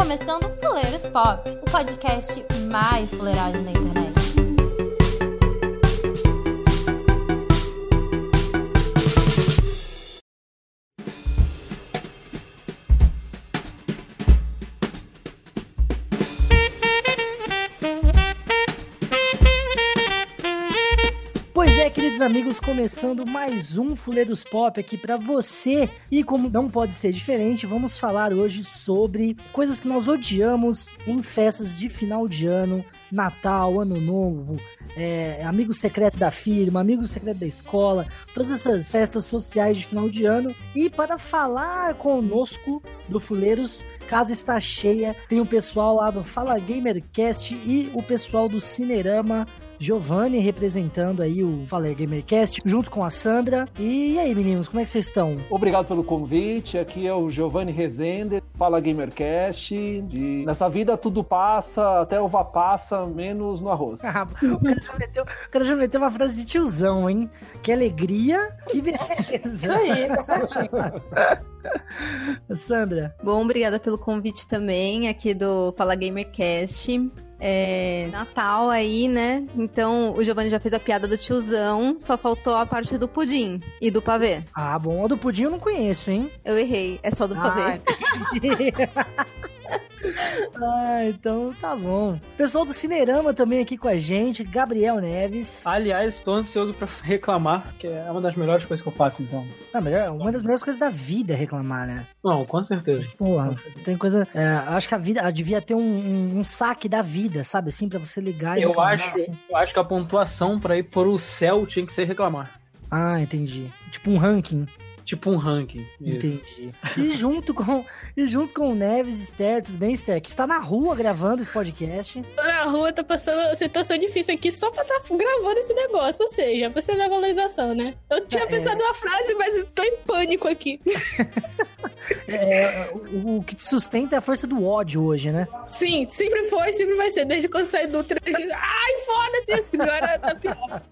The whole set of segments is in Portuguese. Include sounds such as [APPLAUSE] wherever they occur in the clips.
começando Fuleiros Pop, o podcast mais fuleiragem da internet. Amigos, começando mais um Fuleiros Pop aqui pra você. E como não pode ser diferente, vamos falar hoje sobre coisas que nós odiamos em festas de final de ano, Natal, Ano Novo, é, amigo secreto da firma, amigo secreto da escola, todas essas festas sociais de final de ano. E para falar conosco do Fuleiros, casa está cheia, tem o pessoal lá do Fala Gamercast e o pessoal do Cinerama. Giovanni representando aí o Faler Gamercast, junto com a Sandra. E, aí, meninos, como é que vocês estão? Obrigado pelo convite. Aqui é o Giovanni Rezende, Fala Gamercast. E nessa vida tudo passa, até uva passa, menos no arroz. [LAUGHS] Ah, o, cara já meteu, o cara já meteu uma frase de tiozão, hein? Que alegria, que beleza. Isso aí, tá certinho. Sandra. Bom, obrigada pelo convite também aqui do Fala Gamercast. É Natal aí, né? Então o Giovanni já fez a piada do tiozão, só faltou a parte do pudim e do pavê. Ah, bom, a do pudim eu não conheço, hein? Eu errei, é só do pavê. Ah, entendi. [LAUGHS] ah, então tá bom. Pessoal do Cinerama também aqui com a gente, Gabriel Neves. Aliás, estou ansioso pra [LAUGHS] reclamar, que é uma das melhores coisas que eu faço, então. Não, melhor, uma das melhores coisas da vida é reclamar, né? Não, com certeza. Porra, tem coisa. é, acho que a vida ela devia ter um, um- um saque da vida, sabe? Assim, pra você ligar e Eu reclamar, acho, assim. eu acho que a pontuação pra ir pro céu tinha que ser reclamar. Ah, entendi. Tipo um ranking. Tipo um ranking. Isso. Entendi. E junto com, e junto com o Neves, Esther, tudo bem, Esther? Que está na rua gravando esse podcast. Tô na rua, tô passando uma situação difícil aqui só pra estar gravando esse negócio. Ou seja, pra você ver a valorização, né? Eu tinha É. pensado uma frase, mas tô em pânico aqui. [LAUGHS] É, o, o que te sustenta é a força do ódio hoje, né? Sim, sempre foi, sempre vai ser. Desde quando eu saí do trem. Ai, foda-se, agora tá pior.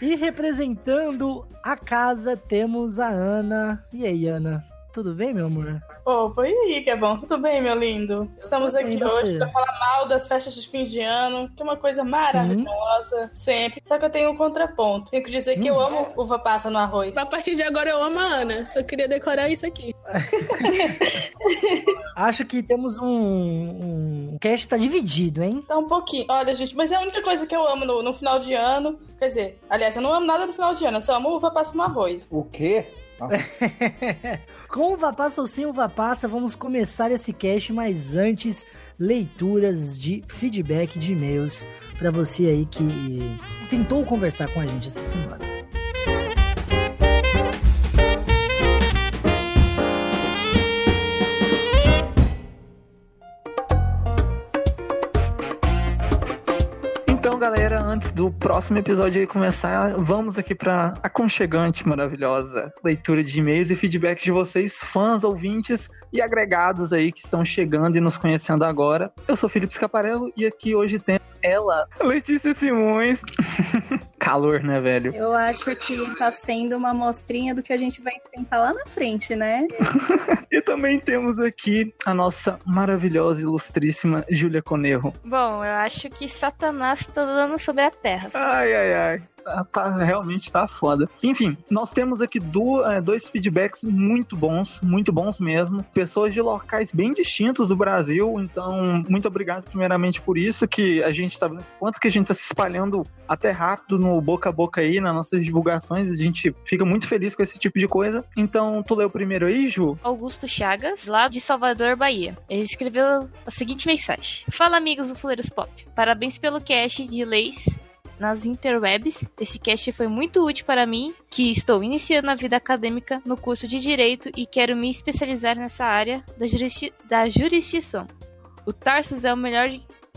E representando a casa temos a Ana. E aí, Ana? Tudo bem, meu amor? Opa, e aí, que é bom? Tudo bem, meu lindo? Estamos bem, aqui você? hoje pra falar mal das festas de fim de ano, que é uma coisa maravilhosa, sempre. Só que eu tenho um contraponto. Tenho que dizer que eu Hum. amo uva passa no arroz. A partir de agora eu amo a Ana. Só queria declarar isso aqui. [LAUGHS] Acho que temos um. um... O cast tá dividido, hein? Tá um pouquinho. Olha, gente, mas é a única coisa que eu amo no, no final de ano. Quer dizer, aliás, eu não amo nada no final de ano, eu só amo uva passa no arroz. O quê? [LAUGHS] Com uva passa ou sem uva passa, vamos começar esse cast, mas antes, leituras de feedback de e-mails pra você aí que tentou conversar com a gente essa semana. Galera, antes do próximo episódio aí começar, vamos aqui pra aconchegante, maravilhosa leitura de e-mails e feedback de vocês, fãs, ouvintes e agregados aí que estão chegando e nos conhecendo agora. Eu sou Felipe Scaparello e aqui hoje tem ela, Letícia Simões. [LAUGHS] Calor, né, velho? Eu acho que tá sendo uma amostrinha do que a gente vai enfrentar lá na frente, né? [LAUGHS] E também temos aqui a nossa maravilhosa, ilustríssima Júlia Conerro. Bom, eu acho que Satanás tá dando sobre a terra. Ai, ai, ai. Tá, tá- realmente tá foda. Enfim, nós temos aqui du- é, dois feedbacks muito bons, muito bons mesmo. Pessoas de locais bem distintos do Brasil. Então, muito obrigado primeiramente por isso, que a gente tá vendo quanto que a gente tá se espalhando até rápido no boca a boca aí, nas nossas divulgações. A gente fica muito feliz com esse tipo de coisa. Então, tu leu primeiro aí, Ju? Augusto Chagas, lá de Salvador, Bahia. Ele escreveu a seguinte mensagem: Fala, amigos do Fuleiros Pop. Parabéns pelo cast de leis nas interwebs. Esse cast foi muito útil para mim, que estou iniciando a vida acadêmica no curso de Direito e quero me especializar nessa área da, jurisdi- da jurisdição. O Tarsus é o melhor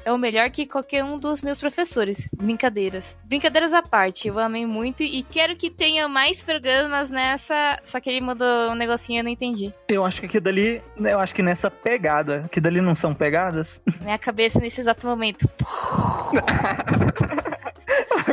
é o melhor que qualquer um dos meus professores. Brincadeiras. Brincadeiras à parte, eu amei muito e quero que tenha mais programas nessa. Só que ele mandou um negocinho e eu não entendi. Eu acho que aqui dali, eu acho que nessa pegada, que dali não são pegadas. Minha cabeça nesse exato momento. [LAUGHS]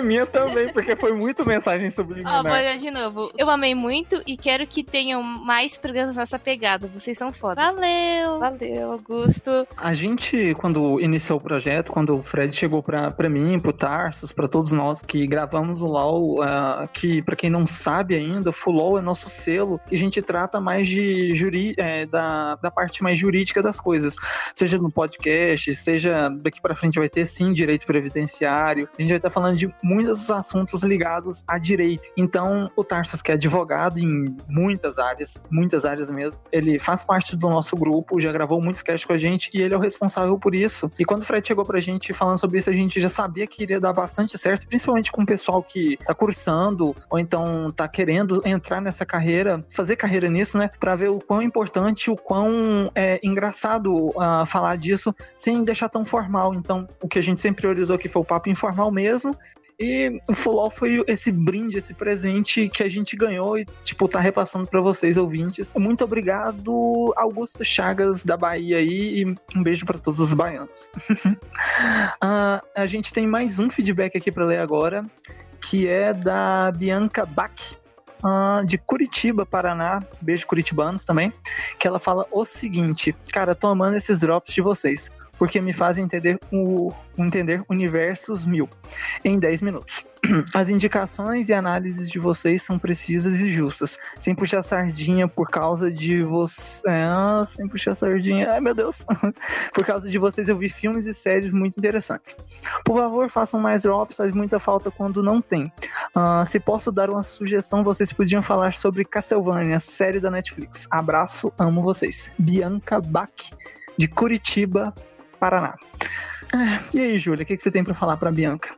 minha também, porque foi muito mensagem Ó, subliminar. vou olhar de novo. Eu amei muito e quero que tenham mais programas nessa pegada. Vocês são foda. Valeu! Valeu, Augusto. A gente, quando iniciou o projeto, quando o Fred chegou pra, pra mim, pro Tarsus, pra todos nós que gravamos o LOL, ah, que pra quem não sabe ainda, o Fulol é nosso selo, e a gente trata mais de juri, é, da, da parte mais jurídica das coisas. Seja no podcast, seja daqui pra frente vai ter sim direito previdenciário. A gente vai estar falando de muitos assuntos ligados a direito. Então, o Tarsus, que é advogado em muitas áreas, muitas áreas mesmo, ele faz parte do nosso grupo, já gravou muitos casts com a gente e ele é o responsável por isso. E quando o Fred chegou pra gente falando sobre isso, a gente já sabia que iria dar bastante certo, principalmente com o pessoal que tá cursando ou então tá querendo entrar nessa carreira, fazer carreira nisso, né? Pra ver o quão importante, o quão é engraçado ah, falar disso sem deixar tão formal. Então, o que a gente sempre priorizou aqui foi o papo informal mesmo. E o Fulol foi esse brinde, esse presente que a gente ganhou e, tipo, tá repassando pra vocês, ouvintes. Muito obrigado, Augusto Chagas, da Bahia aí, e um beijo pra todos os baianos. [LAUGHS] Ah, a gente tem mais um feedback aqui pra ler agora, que é da Bianca Bach, ah, de Curitiba, Paraná. Beijo, curitibanos também. Que ela fala o seguinte: Cara, tô amando esses drops de vocês, porque me fazem entender o entender universos mil em 10 minutos. [CLEARS THROAT] As indicações e análises de vocês são precisas e justas, sem puxar sardinha por causa de você. Ah, sem puxar sardinha. Ai, meu Deus. [LAUGHS] por causa de vocês, eu vi filmes e séries muito interessantes. Por favor, façam mais drops, faz muita falta quando não tem. Ah, se posso dar uma sugestão, vocês podiam falar sobre Castlevania, série da Netflix. Abraço, amo vocês. Bianca Bach, de Curitiba, Paraná. Ah, E aí, Júlia, o que, que você tem pra falar pra Bianca?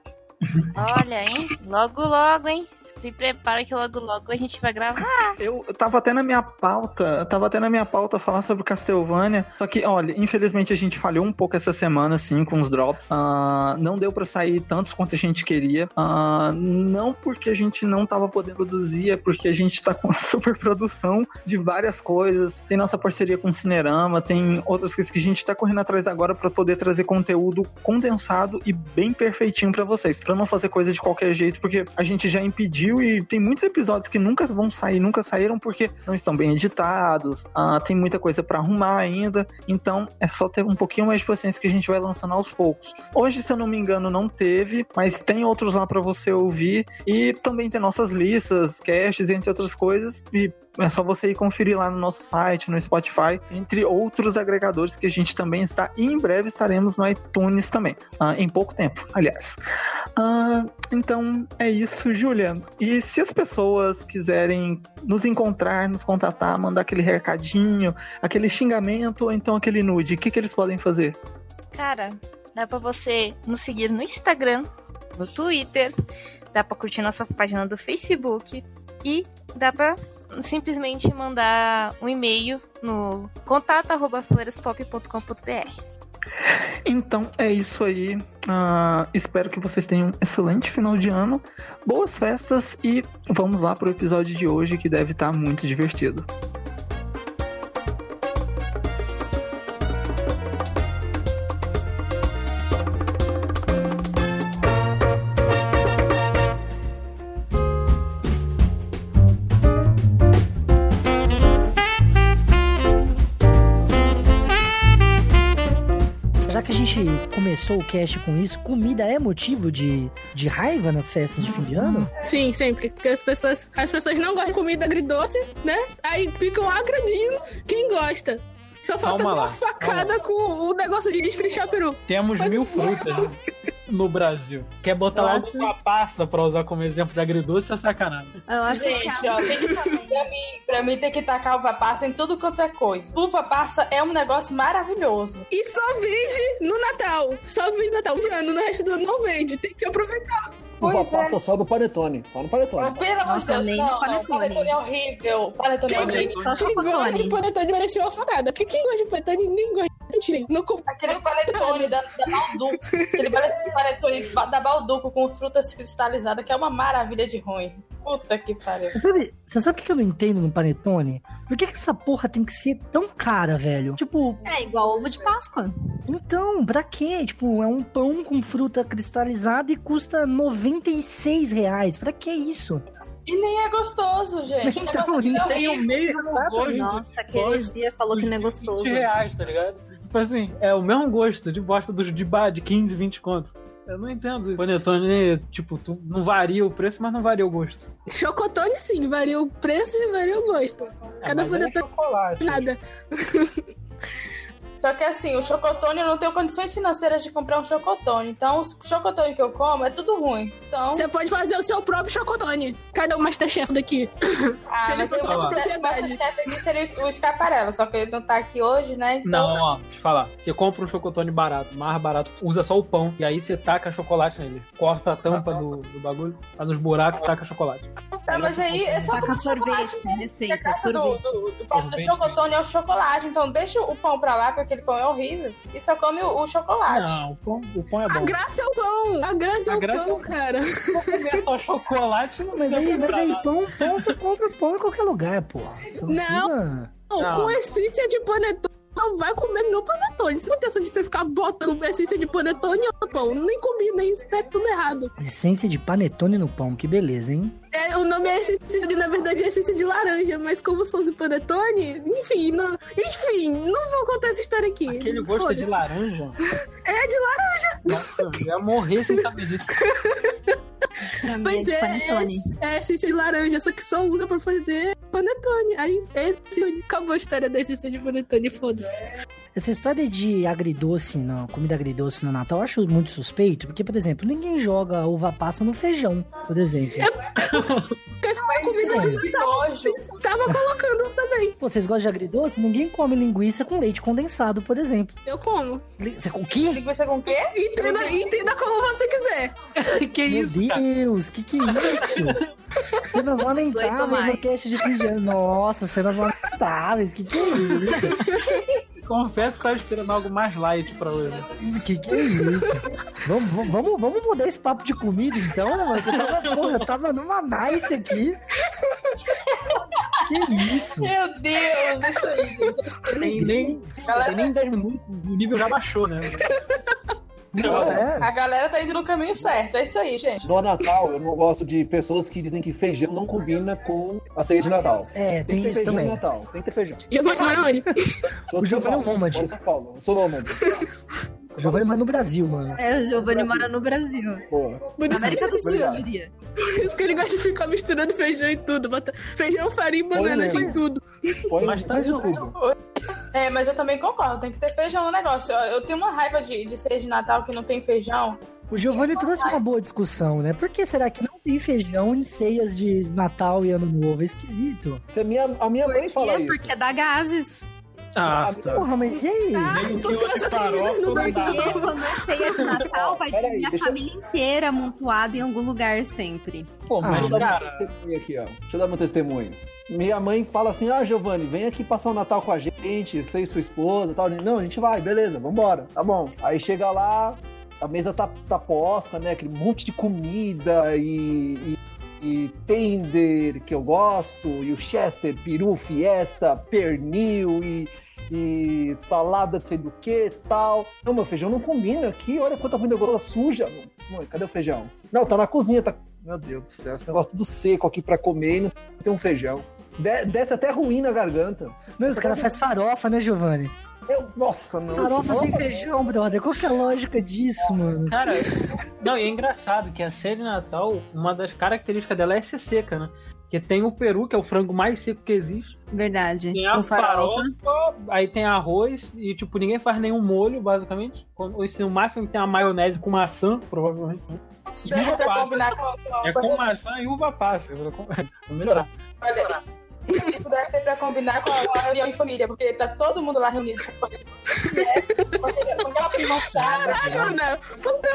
Olha, hein? Logo, logo, hein? Se prepara que logo, logo a gente vai gravar. Eu tava até na minha pauta, tava até na minha pauta falar sobre Castlevania, só que, olha, infelizmente a gente falhou um pouco essa semana, assim, com os drops. Ah, não deu pra sair tantos quanto a gente queria. Ah, não porque a gente não tava podendo produzir, é porque a gente tá com [LAUGHS] uma super produção de várias coisas. Tem nossa parceria com o Cinerama, tem outras coisas que a gente tá correndo atrás agora pra poder trazer conteúdo condensado e bem perfeitinho pra vocês. Pra não fazer coisa de qualquer jeito, porque a gente já impediu e tem muitos episódios que nunca vão sair, nunca saíram porque não estão bem editados, ah, tem muita coisa pra arrumar ainda, então é só ter um pouquinho mais de paciência que a gente vai lançando aos poucos. Hoje, se eu não me engano, não teve, mas tem outros lá pra você ouvir e também tem nossas listas, caches, entre outras coisas, e é só você ir conferir lá no nosso site, no Spotify, entre outros agregadores que a gente também está e em breve estaremos no iTunes também, ah, em pouco tempo, aliás. Ah, então é isso, Júlia. E se as pessoas quiserem nos encontrar, nos contatar, mandar aquele recadinho, aquele xingamento ou então aquele nude, o que, que eles podem fazer? Cara, dá pra você nos seguir no Instagram, no Twitter, dá pra curtir nossa página do Facebook e dá pra simplesmente mandar um e-mail no contato@florespop.com.br. Então é isso aí. Ah, espero que vocês tenham um excelente final de ano, boas festas e vamos lá pro episódio de hoje que deve estar muito divertido. Começou o cast com isso, comida é motivo de, de raiva nas festas de fim de ano? Sim, sempre. Porque as pessoas, as pessoas não gostam de comida agridoce, né? Aí ficam agredindo quem gosta. Só falta Calma uma lá, facada com o negócio de destrinchar peru. Temos Mas- mil frutas [LAUGHS] no Brasil. Quer botar Eu logo acho- uma passa pra usar como exemplo de agridoce é sacanagem. Eu acho Gente, que ó, tem que, pra, mim, pra mim tem que tacar uva passa em tudo quanto é coisa. Uva passa é um negócio maravilhoso. E só vende no Natal. Só vende no Natal. De ano, no resto do ano não vende. Tem que aproveitar. Uva Pois é. passa só do Panetone. Só no Panetone. Pelo amor de Deus, não, não, panetone. panetone é horrível. Panetone é horrível. Quem gosta de panetone mereceu uma facada. Quem gosta de panetone, ninguém gosta. Isso. não compra. Aquele panetone da, da Balduco. Aquele panetone da Balduco com frutas cristalizadas, que é uma maravilha de ruim. Puta que pariu. Você sabe, você sabe o que eu não entendo no panetone? Por que, que essa porra tem que ser tão cara, velho? Tipo, É igual ovo de Páscoa. Então, pra quê? Tipo, é um pão com fruta cristalizada e custa 96 reais. Pra que isso? E nem é gostoso, gente. Então, negócio não é Tem o mesmo gosto. Nossa, que heresia falou que não é gostoso. 20 reais, tá ligado? Tipo assim, é o mesmo gosto de bosta dos de bar de 15, 20 contos. Eu não entendo. Panetone, tipo, tu não varia o preço, mas não varia o gosto. Chocotone, sim, varia o preço e varia o gosto. Cada mas aí é panetone chocolate. nada. [LAUGHS] Só que assim, o chocotone eu não tenho condições financeiras de comprar um chocotone. Então, o chocotone que eu como é tudo ruim. Então. Você pode fazer o seu próprio chocotone. Cadê o Masterchef daqui? Ah, mas o. Masterchef o Masterchef aqui seria o Scaparella, só que ele não tá aqui hoje, né? Então. Não, ó, deixa eu falar. Você compra um chocotone barato, mais barato, usa só o pão, e aí você taca chocolate nele. Corta a tampa do, do bagulho, faz nos buracos e taca chocolate. Tá, mas aí é só Taca comer sorvete, chocolate. é A receita, graça do, sorvete. do, do, do Sorvete. chocotone é o chocolate. Então deixa o pão pra lá, porque aquele pão é horrível. E só come o, o chocolate. Não, o pão, o pão é A bom. graça é o pão! A graça é A o graça é pão, o- cara. comer só chocolate, não Mas aí, mas aí pão, pão, você compra pão em qualquer lugar, porra. Você não, Não. Com essência de panetone, não vai comer no panetone. Você não tem essa de você ficar botando essência de panetone no pão. Nem combina isso, tá tudo errado. Essência de panetone no pão, que beleza, hein? É, o nome é essência de, na verdade, é essência de laranja, mas como sou de panetone, enfim, não, enfim, não vou contar essa história aqui. Aquele gosto é de laranja. [LAUGHS] É de laranja. Nossa, eu ia morrer sem saber disso. [LAUGHS] É Pois é, panetone. é, é essência de laranja, só que só usa pra fazer panetone. Aí, esse, acabou a história da essência de panetone, foda-se. Essa história de agridoce, não, comida agridoce no Natal, eu acho muito suspeito, porque, por exemplo, ninguém joga uva passa no feijão, por exemplo. [LAUGHS] Porque é comida de Natal. nojo. Tava colocando também. Vocês gostam de agridoce? Ninguém come linguiça com leite condensado, por exemplo. Eu como. Você com o quê? Linguiça com o quê? Entenda, entenda como você quiser. [LAUGHS] que Meu isso, cara? Deus, que que é isso? cenas [LAUGHS] lamentáveis no cast de fim de ano. Nossa, cenas lamentáveis, que que é isso? [LAUGHS] Confesso que tava esperando algo mais light pra hoje. Que que é isso? Vamos, vamos- vamos, mudar esse papo de comida então, né, mano? Eu tava, porra, eu tava numa nice aqui. Que isso? Meu Deus, isso aí, gente. Nem, nem, Galera- tem nem 10 minutos, o nível já baixou, né? Não, é. A galera tá indo no caminho certo. É isso aí, gente. No Natal, eu não gosto de pessoas que dizem que feijão não combina com a ceia de Natal. É, Tem tem que ter isso feijão também. no Natal. Tem que ter feijão. Onde? Sou O Giovanni é um nômade. Moro em São Paulo. Eu sou nômade. O Giovanni mora no Brasil, mano. É, o Giovanni mora no Brasil. Porra. Por Na América do Sul, eu diria. por isso que ele gosta de ficar misturando feijão e tudo. Bota feijão, farinha e banana Olha. em tudo. Põe Mas tá tudo. É, mas eu também concordo. Tem que ter feijão no negócio. Eu, eu tenho uma raiva de, de ceia de Natal que não tem feijão. O Giovanni trouxe uma boa discussão, né? Por que será que não tem feijão em ceias de Natal e Ano Novo? É esquisito. Você, minha, a minha Por mãe fala quê? isso. Porque dá gases. Ah, tá. Porra, mas e aí? Ah, Nem porque que eu essa farofa, comida não não dá dá. Porque quando é ceia de [LAUGHS] Natal, vai ter minha eu- família inteira amontoada em algum lugar sempre. Pô, Ah, deixa eu dar cara. meu testemunho aqui, ó. Deixa eu dar meu testemunho. Minha mãe fala assim: Ah, Giovanni, vem aqui passar o Natal com a gente, você e sua esposa tal. Não, a gente vai, beleza, vambora, tá bom. Aí chega lá, a mesa tá, tá posta, né? Aquele monte de comida e, e, e tender que eu gosto, e o Chester, peru, fiesta, pernil e, e salada de sei do que tal. Não, meu feijão não combina aqui, olha quanta comida suja. Mãe, cadê o feijão? Não, tá na cozinha, tá. Meu Deus do céu, esse negócio tudo seco aqui pra comer e não tem um feijão. De- desce até ruim na garganta. Não, os caras fazem farofa, né, Giovanni? Eu, nossa, não. Farofa sem feijão, brother. Qual que é a lógica disso, mano? Cara, não, e é engraçado que a série Natal, uma das características dela é ser seca, né? Porque tem o peru, que é o frango mais seco que existe. Verdade. Tem a Com farofa. farofa, aí tem arroz, e tipo, ninguém faz nenhum molho, basicamente. Ou se no máximo tem a maionese com maçã, provavelmente. Né? Der pra passa. É com- maçã e uva passa. Pra [LAUGHS] melhorar. Olha, isso deve ser pra combinar com a, com a reunião em família, porque tá todo mundo lá reunido. É, aquela prima chata. Caralho, né? Puta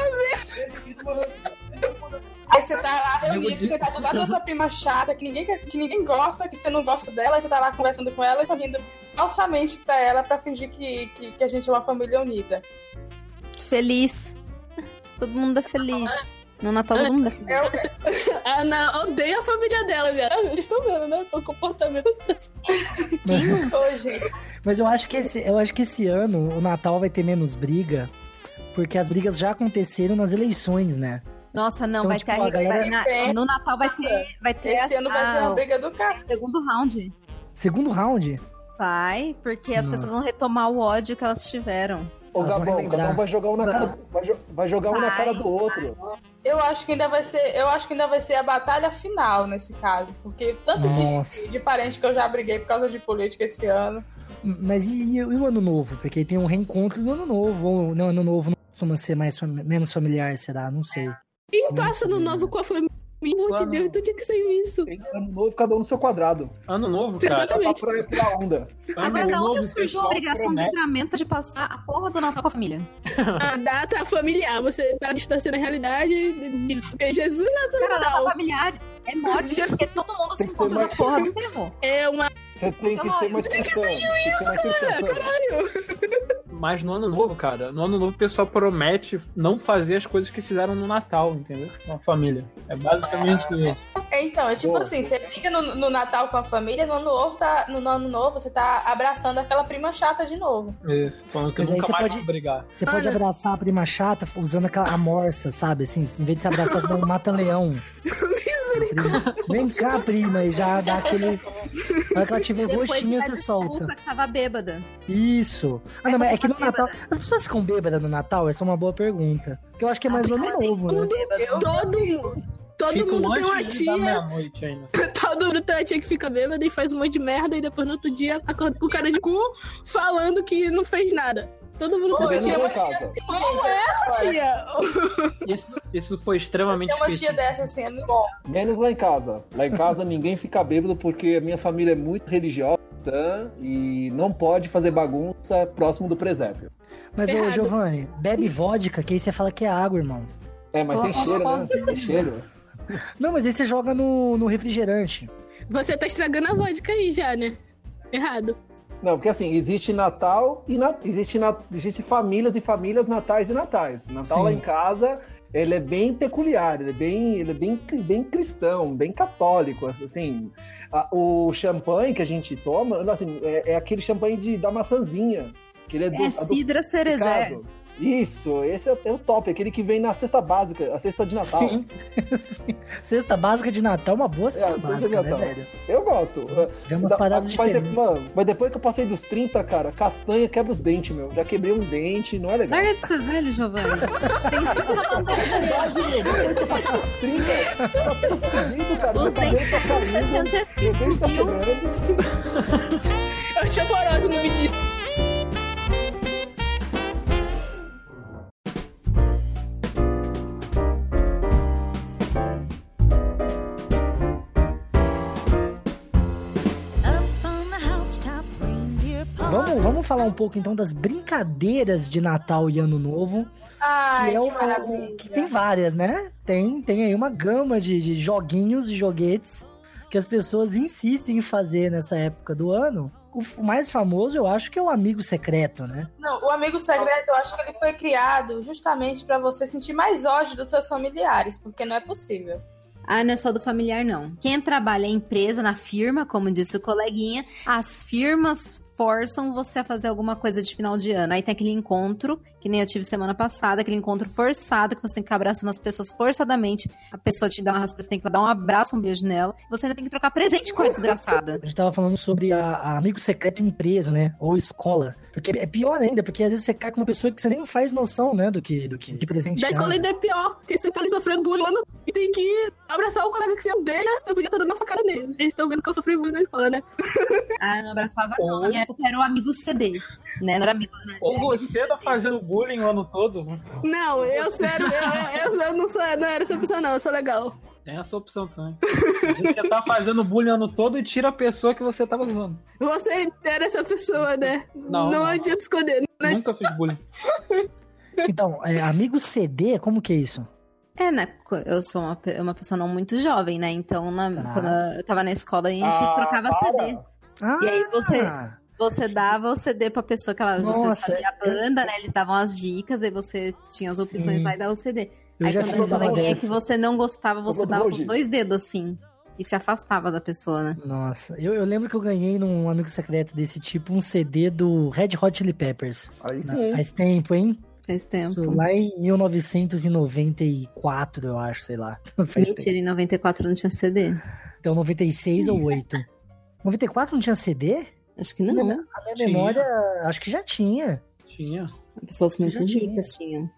Aí você tá lá reunido, você tá do lado dessa prima chata que ninguém, que ninguém gosta, que você não gosta dela, aí você tá lá conversando com ela e sorrindo falsamente pra ela pra fingir que, que, que a gente é uma família unida. Feliz. Todo mundo é feliz. No Natal todo mundo é A Ana odeia a família dela, viado. Vocês estão vendo, né? O comportamento. Ô, [LAUGHS] gente, Mas eu acho que esse, eu acho que esse ano o Natal vai ter menos briga, porque as brigas já aconteceram nas eleições, né? Nossa, não, Então, vai tipo, ter. a galera- vai na- no Natal vai ter. Vai ter Esse ano vai ser a- uma briga do carro. segundo round. Segundo round? Vai, porque as Nossa. pessoas vão retomar o ódio que elas tiveram. Ô, Elas Gabão, cada um vai jogar um na cara, vai, vai jogar um na Vai, cara do outro. Eu acho que ainda vai ser, eu acho que ainda vai ser a batalha final nesse caso, porque tanto Nossa. de, de parente que eu já briguei por causa de política esse ano. Mas e, e o ano novo? Porque tem um reencontro do ano novo. Ou não, ano novo não costuma ser mais menos familiar, será? Não sei. Quem passa no novo com a família? Pelo amor de Deus, então tinha que sair isso. Tem ano novo, cada um no seu quadrado. Ano novo, cara. Exatamente. Pra, pra onda. Agora, da onde surgiu a obrigação promete- desgramenta de passar a porra do Natal com a família? A data familiar, você tá distanciando a realidade disso. Porque Jesus nasceu no Cara, a data Natal. familiar é morte, porque todo mundo se encontra na mais- porra do enterro. É uma. Você tem que ser mais cristão. Tem que ser mais cristão. Mas no ano novo, cara, no ano novo o pessoal promete não fazer as coisas que fizeram no Natal, entendeu? Com a família. É basicamente isso. Então, é tipo Boa. assim, você briga no, no Natal com a família, no ano novo tá, no ano novo você tá abraçando aquela prima chata de novo. Isso. Falando que nunca você mais pode- brigar. Você pode Olha. abraçar a prima chata usando aquela amorça, sabe? Assim, em vez de se abraçar, você dá um mata-leão. [LAUGHS] Vem cá, prima, e já dá aquele. [LAUGHS] Na hora que ela tiver Depois roxinha, você solta. desculpa que tava bêbada. Isso. Ah, não, mas é que no Bêbada. Natal. As pessoas ficam bêbadas no Natal? Essa é uma boa pergunta. Porque eu acho que é mais no ano novo, né? Eu, Todo mundo. Todo mundo tem uma tia. [LAUGHS] Todo mundo tem uma tia que fica bêbada e faz um monte de merda e depois no outro dia acorda com cara de cu falando que não fez nada. Todo mundo Pô, tem eu uma tia casa. assim, Como é essa tia? Isso, isso foi extremamente Tem uma difícil. tia dessa assim, é muito bom. Menos lá em casa. Lá em casa ninguém fica bêbado porque a minha família é muito religiosa cristã e não pode fazer bagunça próximo do presépio. Mas, ô, Errado. Giovanni, bebe vodka, que aí você fala que é água, irmão. É, mas tem cheiro, né? Tem cheiro. Não, mas aí você joga no, no refrigerante. Você tá estragando a vodka aí já, né? Errado. Não, porque assim, existe Natal e na... existe, na... existe famílias e famílias natais e natais. Natal Sim. lá em casa, ele é bem peculiar, ele é bem, ele é bem, bem cristão, bem católico, assim. A- o champanhe que a gente toma, assim, é, é aquele champanhe de, da maçãzinha, que ele é, do, É Cidra Cerezé. Isso, esse é, é o top, aquele que vem na cesta básica, a cesta de Natal. Sim. [LAUGHS] Sim. Cesta básica de Natal é uma boa cesta É, cesta básica, né, velho? Eu gosto. É umas Da- paradas mas, de- mano, mas depois que eu passei dos 30, cara, castanha quebra os dentes, meu. Já quebrei um dente, não é legal. Larga de ser velho, Giovanni. Tem gente que tá mandando Verdade, meu. Depois que eu passei dos 30, tá tudo fodido, cara. os dentes tá com caindo, meu 65, dente tá viu? quebrando. [LAUGHS] Eu achei horroroso o nome disso. Falar um pouco então das brincadeiras de Natal e Ano Novo. Ai, que é que o, maravilha. que tem várias, né? Tem, tem aí uma gama de, de joguinhos e joguetes que as pessoas insistem em fazer nessa época do ano. O mais famoso, eu acho que é o amigo secreto, né? Não, o amigo secreto, eu acho que ele foi criado justamente pra você sentir mais ódio dos seus familiares, porque não é possível. Ah, não é só do familiar, não. Quem trabalha em empresa, na firma, como disse o coleguinha, as firmas forçam você a fazer alguma coisa de final de ano. Aí tem aquele encontro, que nem eu tive semana passada, aquele encontro forçado, que você tem que ficar abraçando as pessoas forçadamente. A pessoa te dá uma você tem que dar um abraço, um beijo nela. Você ainda tem que trocar presente com a desgraçada. A gente tava falando sobre a, a amigo secreto em empresa, né? Ou escola. Porque é pior ainda, porque às vezes você cai com uma pessoa que você nem faz noção, né? Do que, do que, que presente Da escola ainda é pior, porque você tá ali sofrendo bullying lá no- e tem que abraçar o colega que você odeia, você podia estar dando uma facada nele. Eles estão vendo que eu sofri bullying na escola, né? Ah, eu não abraçava não. Na minha época era o amigo CD, né? Não era amigo... Né? Ou você tá fazendo bullying o ano todo, Não, eu sério, eu, eu, eu não sou, não era essa pessoa não, eu sou legal. tem essa opção também. Você tá fazendo bullying o ano todo e tira a pessoa que você tava zoando. Você era essa pessoa, né? Não, não não. adianta esconder. Né? Nunca fiz bullying. Então, é, amigo CD, como que é isso? É, né? Eu sou uma, uma pessoa não muito jovem, né? Então, na- Tá. quando eu tava na escola, a gente Ah, trocava para. CD. Ah, E aí você- Você dava o CD pra pessoa que ela, você sabia a banda, né? Eles davam as dicas, aí você tinha as opções Sim. lá e dava o CD. Eu aí quando a coleguinha dessa. que você não gostava, você dava com os dois dedos assim. e se afastava da pessoa, né? Nossa, eu, eu lembro que eu ganhei num amigo secreto desse tipo um CD do Red Hot Chili Peppers. Aí Na- sim. Faz tempo, hein? Faz tempo. Isso lá em 1994, eu acho, sei lá. [LAUGHS] Faz tempo. Mentira, em 94 não tinha CD. Então, 96 ou 8. 94 não tinha CD? Acho que não. A minha Tinha. memória, acho que já tinha. Tinha. Pessoas muito Já tinha. ricas tinham.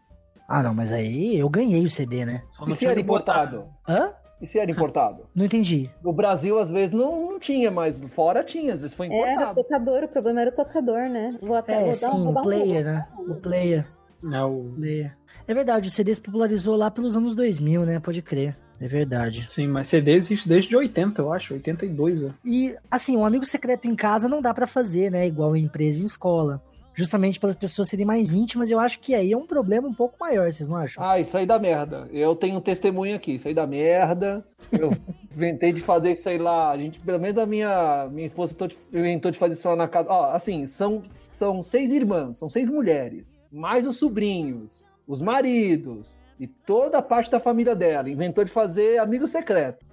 Ah, não, mas aí eu ganhei o CD, né? E não se era importado? Hã? E se era importado? Não entendi. No Brasil, às vezes, não, não tinha, mas fora tinha, às vezes foi Era o importado. tocador, o problema era o tocador, né? Vou até É, vou sim, dar um, vou o dar um player, né? O player. É o... player. É verdade, o CD se popularizou lá pelos anos 2000, né? Pode crer. É verdade. Sim, mas CD existe desde 80, eu acho. 82, ó. E, assim, um amigo secreto em casa não dá pra fazer, né? Igual em empresa e em escola. Justamente pelas pessoas serem mais íntimas, eu acho que aí é um problema um pouco maior, vocês não acham? Ah, isso aí dá merda. Eu tenho um testemunho aqui, isso aí dá merda. Eu [LAUGHS] inventei de fazer isso aí lá. A gente, pelo menos a minha, minha esposa inventou de fazer isso lá na casa. Ó, assim, são, são seis irmãs, são seis mulheres, mais os sobrinhos, os maridos e toda a parte da família dela. Inventou de fazer amigo secreto.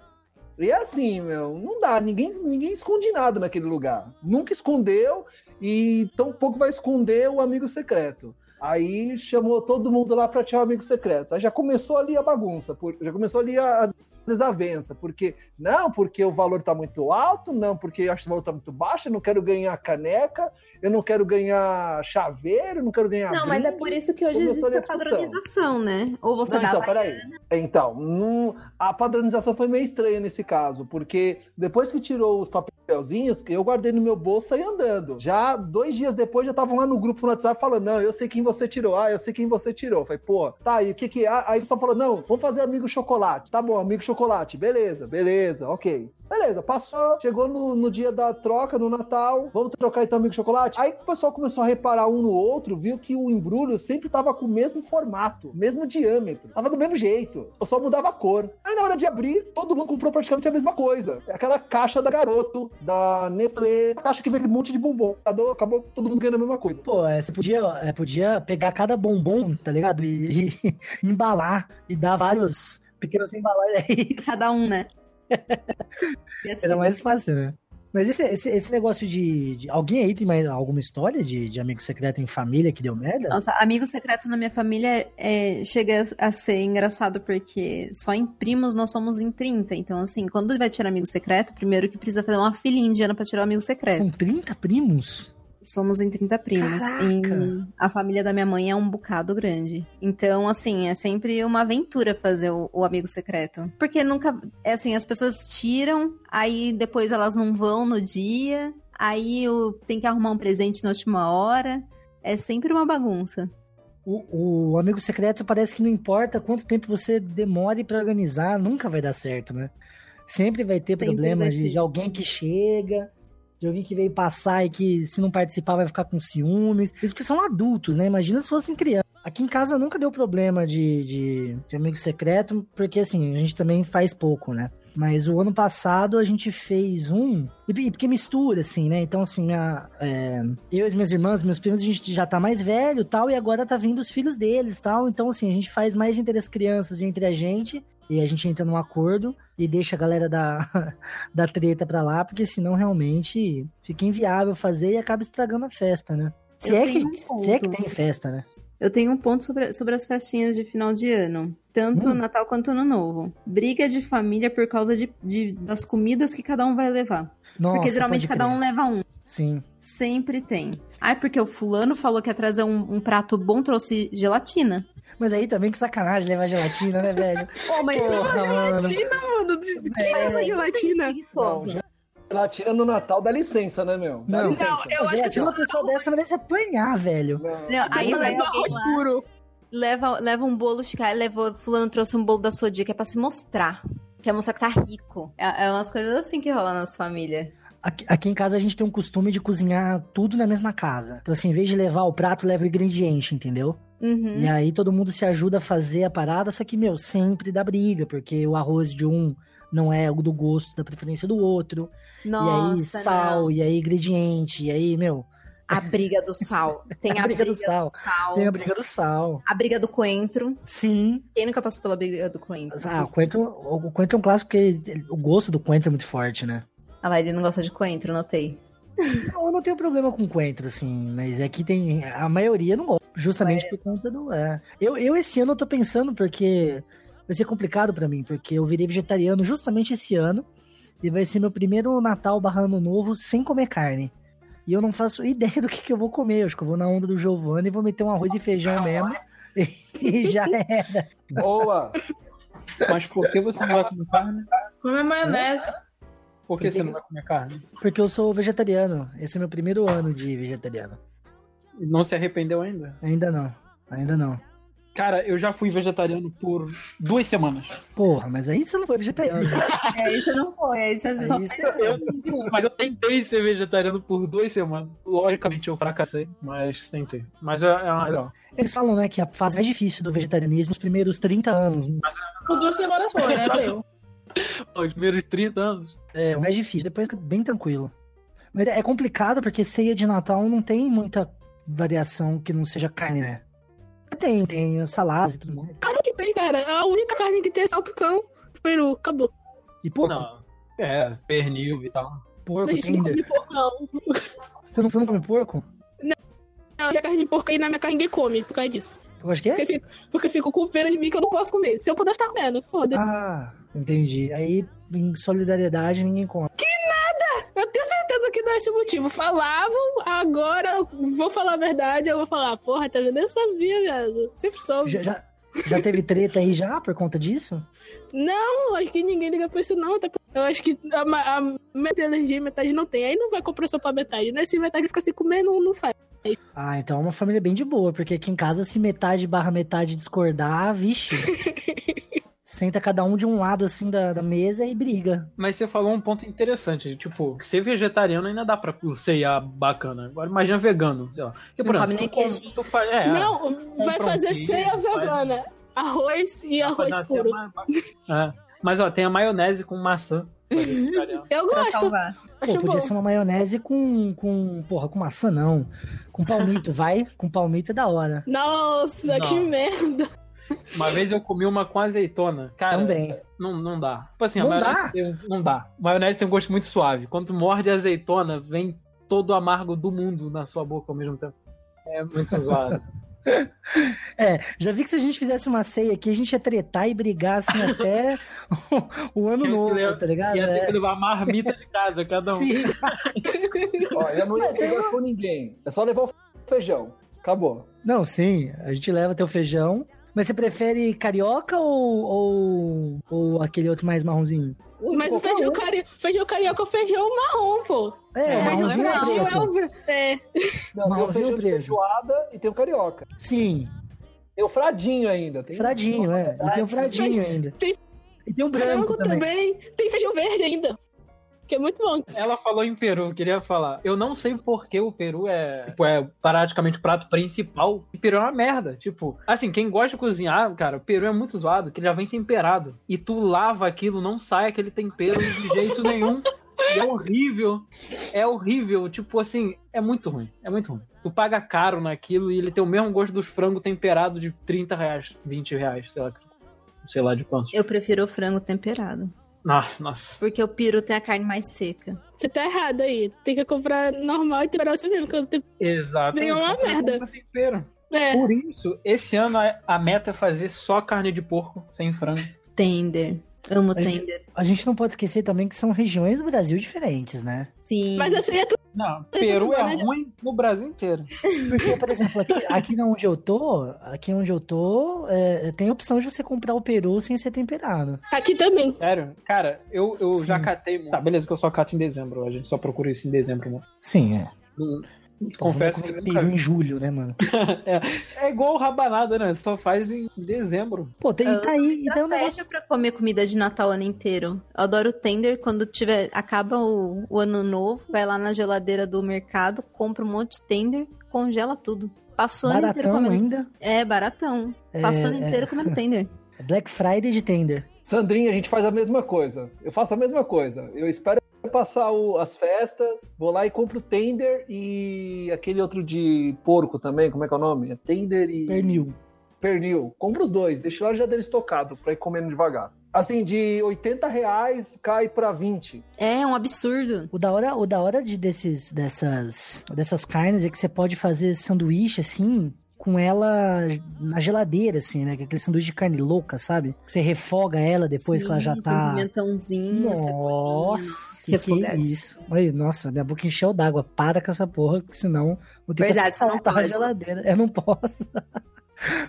E é assim, meu, não dá, ninguém, ninguém esconde nada naquele lugar. Nunca escondeu e tão pouco vai esconder o amigo secreto. Aí chamou todo mundo lá para tirar o amigo secreto. Aí já começou ali a bagunça, já começou ali a desavença, porque não, porque o valor tá muito alto, não, porque eu acho que o valor tá muito baixo, eu não quero ganhar caneca, eu não quero ganhar chaveiro, eu não quero ganhar Não, mas é brinde. por isso que hoje Começou existe a a padronização, né? Ou você Não, dá então, a peraí. Então, não- a padronização foi meio estranha nesse caso, porque depois que tirou os papelzinhos, eu guardei no meu bolso e andando. Já dois dias depois, já estavam lá no grupo no WhatsApp falando: Não, eu sei quem você tirou. Ah, eu sei quem você tirou. Falei, pô, tá, e o que que é? Aí ele só falou: Não, vamos fazer amigo chocolate. Tá bom, amigo chocolate. Beleza, beleza, ok. Beleza, passou, chegou no, no dia da troca, no Natal, vamos trocar então amigo chocolate. Aí o pessoal começou a reparar um no outro, viu que o embrulho sempre tava com o mesmo formato, mesmo diâmetro, tava do mesmo jeito, só mudava a cor. Aí na hora de abrir, todo mundo comprou praticamente a mesma coisa. É Aquela caixa da Garoto, da Nestlé, a caixa que vem um monte de bombom. Acabou, acabou todo mundo ganhando a mesma coisa. Pô, é, você podia, é, podia pegar cada bombom, tá ligado? E, [LAUGHS] e embalar e dar vários pequenos embalagens. Cada um, né? [LAUGHS] Era mais fácil, né? Mas esse, esse, esse negócio de, de- Alguém aí tem mais alguma história de, de amigo secreto em família que deu merda? Nossa, amigo secreto na minha família é, chega a ser engraçado porque só em primos nós somos em 30. Então, assim, quando vai tirar amigo secreto, primeiro que precisa fazer uma filha indiana pra tirar o amigo secreto. São 30 primos? Somos em 30 primos. Caraca! E a família da minha mãe é um bocado grande. Então, assim, é sempre uma aventura fazer o, o amigo secreto. Porque nunca. É assim, as pessoas tiram, aí depois elas não vão no dia, aí o, tem que arrumar um presente na última hora. É sempre uma bagunça. O, o amigo secreto parece que não importa quanto tempo você demore pra organizar, nunca vai dar certo, né? Sempre vai ter Sempre problema vai de, ter. de alguém que chega, de alguém que veio passar e que se não participar vai ficar com ciúmes. Isso porque são adultos, né? Imagina se fossem crianças. Aqui em casa nunca deu problema de, de, de amigo secreto, porque assim, a gente também faz pouco, né? Mas o ano passado a gente fez um. E porque mistura, assim, né? Então, assim, minha, é, eu e as minhas irmãs, meus primos, a gente já tá mais velho tal, e agora tá vindo os filhos deles tal. Então, assim, a gente faz mais entre as crianças e entre a gente. E a gente entra num acordo e deixa a galera da, [LAUGHS] da treta pra lá, porque senão realmente fica inviável fazer e acaba estragando a festa, né? Se, é que, um se é que tem festa, né? Eu tenho um ponto sobre, sobre as festinhas de final de ano. Tanto Hum. Natal quanto Ano Novo. Briga de família por causa de, de- das comidas que cada um vai levar. Nossa, porque geralmente cada um leva um. Sim. Sempre tem. Ah, é porque o fulano falou que ia trazer um, um prato bom, trouxe gelatina. Mas aí também que sacanagem levar gelatina, né, velho? [LAUGHS] Pô, mas Porra, mano. Gelatina, mano. Quem É, leva gelatina? preguiçoso. Gelatina no Natal dá licença, né, meu? Dá Não. licença. Não, eu acho é, que uma pessoa dessa merece apanhar, velho. Não. Não, aí leva puro. leva, leva um bolo levou, fulano trouxe um bolo da sua que é pra se mostrar. Quer mostrar que tá rico. É, é umas coisas assim que rolam nas famílias. Aqui, aqui em casa a gente tem um costume de cozinhar tudo na mesma casa. Então, assim, em vez de levar o prato, leva o ingrediente, entendeu? Uhum. E aí todo mundo se ajuda a fazer a parada, só que, meu, sempre dá briga, porque o arroz de um não é o do gosto, da preferência do outro. e aí Nossa, sal, não. e aí ingrediente, e aí, meu, A briga do sal. [LAUGHS] Tem a, briga, do, sal. Tem a briga do sal. A briga do coentro. Sim. Quem nunca passou pela briga do coentro? Ah, o coentro, o coentro é um clássico porque o gosto do coentro é muito forte, né? Ah lá, ele não gosta de coentro, notei. Não, eu não tenho problema com coentro, assim, mas aqui tem. A maioria não gosta. Justamente por conta do. É. Eu, eu esse ano eu tô pensando, porque vai ser complicado pra mim, porque eu virei vegetariano justamente esse ano. E vai ser meu primeiro Natal barra ano novo sem comer carne. E eu não faço ideia [LAUGHS] do que, que eu vou comer. Eu acho que eu vou na onda do Giovanni e vou meter um arroz e feijão mesmo. [LAUGHS] E já era. Boa! Mas por que você não vai comer carne? Come maionese. Por que você não vai comer carne? Porque eu sou vegetariano. Esse é meu primeiro ano de vegetariano. E Não se arrependeu ainda? Ainda não. Ainda não. Cara, eu já fui vegetariano por duas semanas. Porra, mas aí você não foi vegetariano. [LAUGHS] É, isso não foi. Aí você só Aí você- Mas eu tentei ser vegetariano por duas semanas. Logicamente eu fracassei, mas tentei. Mas é, é legal. Eles falam, né, que a fase mais difícil do vegetarianismo é os primeiros 30 anos. Por duas semanas foi, né, eu? [LAUGHS] Os primeiros 30 anos. É o mais difícil, depois é bem tranquilo. Mas é complicado porque ceia de Natal não tem muita variação que não seja carne, né? Tem, tem saladas e tudo mais. Claro que tem, cara. A única carne que tem é salpicão, peru, acabou. E porco, Não. É, pernil e tal. porco, gente não come porco, não. [LAUGHS] Você não, você não come porco? Não, a carne de porco aí na minha carne ninguém come por causa disso. Eu acho que Porque é? eu fico, porque eu fico com pena de mim que eu não posso comer. Se eu pudesse estar comendo, foda-se. Ah, entendi. Aí, em solidariedade, ninguém come. Eu tenho certeza que não é esse o motivo. Falavam, agora eu vou falar a verdade, eu vou falar, porra, tá vendo? Eu sabia, viado. Sempre soube. Já, já, já teve treta aí já por conta disso? Não, acho que ninguém liga pra isso, não. até Eu acho que a, a metade energia metade não tem. Aí não vai comprar só pra metade, né? Se metade fica sem comer, não, não faz. Ah, então é uma família bem de boa, porque aqui em casa, se metade barra metade discordar, vixe. [LAUGHS] Senta cada um de um lado assim da, da mesa e briga. Mas você falou um ponto interessante. Tipo, ser vegetariano ainda dá pra ceiar bacana. Agora imagina vegano, sei lá. Porque, por Não exemplo, come nem tu tu faz- é, não, vai um fazer queijo, ceia faz- vegana. Arroz e arroz Faz uma puro. É. Mas ó, tem a maionese com maçã. [LAUGHS] Eu gosto. salvar. Pô, podia bom. ser uma maionese com, com. Porra, com maçã não. Com palmito, [LAUGHS] vai? Com palmito é da hora. Nossa, Não. que merda. Uma vez eu comi uma com azeitona. Cara, Também. Não, não dá. Tipo assim, a Não maionese dá? tem não dá. Maionese tem um gosto muito suave. Quando tu morde a azeitona, vem todo o amargo do mundo na sua boca ao mesmo tempo. É muito zoado. [LAUGHS] [LAUGHS] É, já vi que se a gente fizesse uma ceia aqui, a gente ia tretar e brigar assim até o, o ano novo, ter- tá ligado? Ia ter que É. levar marmita de casa, cada um. Sim. [LAUGHS] Ó, eu não ia brigar com ninguém. É só levar o feijão. Acabou. Não, sim, a gente leva teu feijão. Mas você prefere carioca ou, ou, ou aquele outro mais marronzinho? Mas o feijão, cari... feijão carioca é o feijão marrom, pô. É, É, marronzinho não, é Feijão é preto. o... bra- É. Não, tem o feijão preto. feijoada e tem o carioca. Sim, Tem o fradinho ainda. Tem fradinho, é. E tem o fradinho ainda. Tem- E tem o branco Frango também. também. Tem feijão verde ainda. Que é muito bom. Ela falou em Peru, queria falar. Eu não sei por que o Peru é, tipo, é praticamente o prato principal. O Peru é uma merda. Tipo, assim, quem gosta de cozinhar, cara, o Peru é muito zoado, que ele já vem temperado. E tu lava aquilo, não sai aquele tempero de jeito nenhum. E é horrível. É horrível. Tipo assim, é muito ruim. É muito ruim. Tu paga caro naquilo e ele tem o mesmo gosto dos frangos temperados de 30 reais, 20 reais, sei lá. Sei lá de quanto. Eu prefiro o frango temperado. Ah, nossa. Porque o peru tem a carne mais seca. Você tá errado aí. Tem que comprar normal e temperar você mesmo. Que eu te... Exato. Vem uma merda. É. Por isso, esse ano a, a meta é fazer só carne de porco, sem frango. Tender. Amo A gente- tender. A gente não pode esquecer também que são regiões do Brasil diferentes, né? Sim. Mas assim é tudo. Não, peru é né? ruim no Brasil inteiro. Porque, por exemplo, aqui, aqui onde eu tô, aqui onde eu tô, é, tem a opção de você comprar o peru sem ser temperado. Aqui também. Sério? Cara, eu, eu Sim. já catei. Tá, beleza, que eu só cato em dezembro. A gente só procura isso em dezembro, né? Sim, é. Confesso que nunca peru em julho, né, mano? [LAUGHS] É igual rabanada, né? Você só faz em dezembro. Pô, tem, tá aí, então é um negócio. pra comer comida de Natal o ano inteiro. Eu adoro tender. Quando tiver, acaba o, o ano novo, vai lá na geladeira do mercado, compra um monte de tender, congela tudo. Passou o ano inteiro Baratão comendo. ainda. É, baratão. Passou o ano É, inteiro comendo tender. [LAUGHS] Black Friday de tender. Sandrinha, a gente faz a mesma coisa. Eu faço a mesma coisa. Eu espero passar o- as festas, vou lá e compro tender e aquele outro de porco também, como é que é o nome? É tender e Pernil. pernil. Compro os dois, deixo lá já dele estocado pra ir comendo devagar. Assim, de 80 reais cai pra 20. É um absurdo. O da hora, o da hora de desses, dessas, dessas carnes é que você pode fazer sanduíche assim, com ela na geladeira, assim, né? É Aquele sanduíche de carne louca, sabe? Você refoga ela depois que ela já Sim, tá. pimentãozinho. Nossa, que isso. Olha, nossa, minha boca encheu d'água. Para com essa porra, que senão vou ter Verdade, que saltar a geladeira. Eu não posso. [LAUGHS]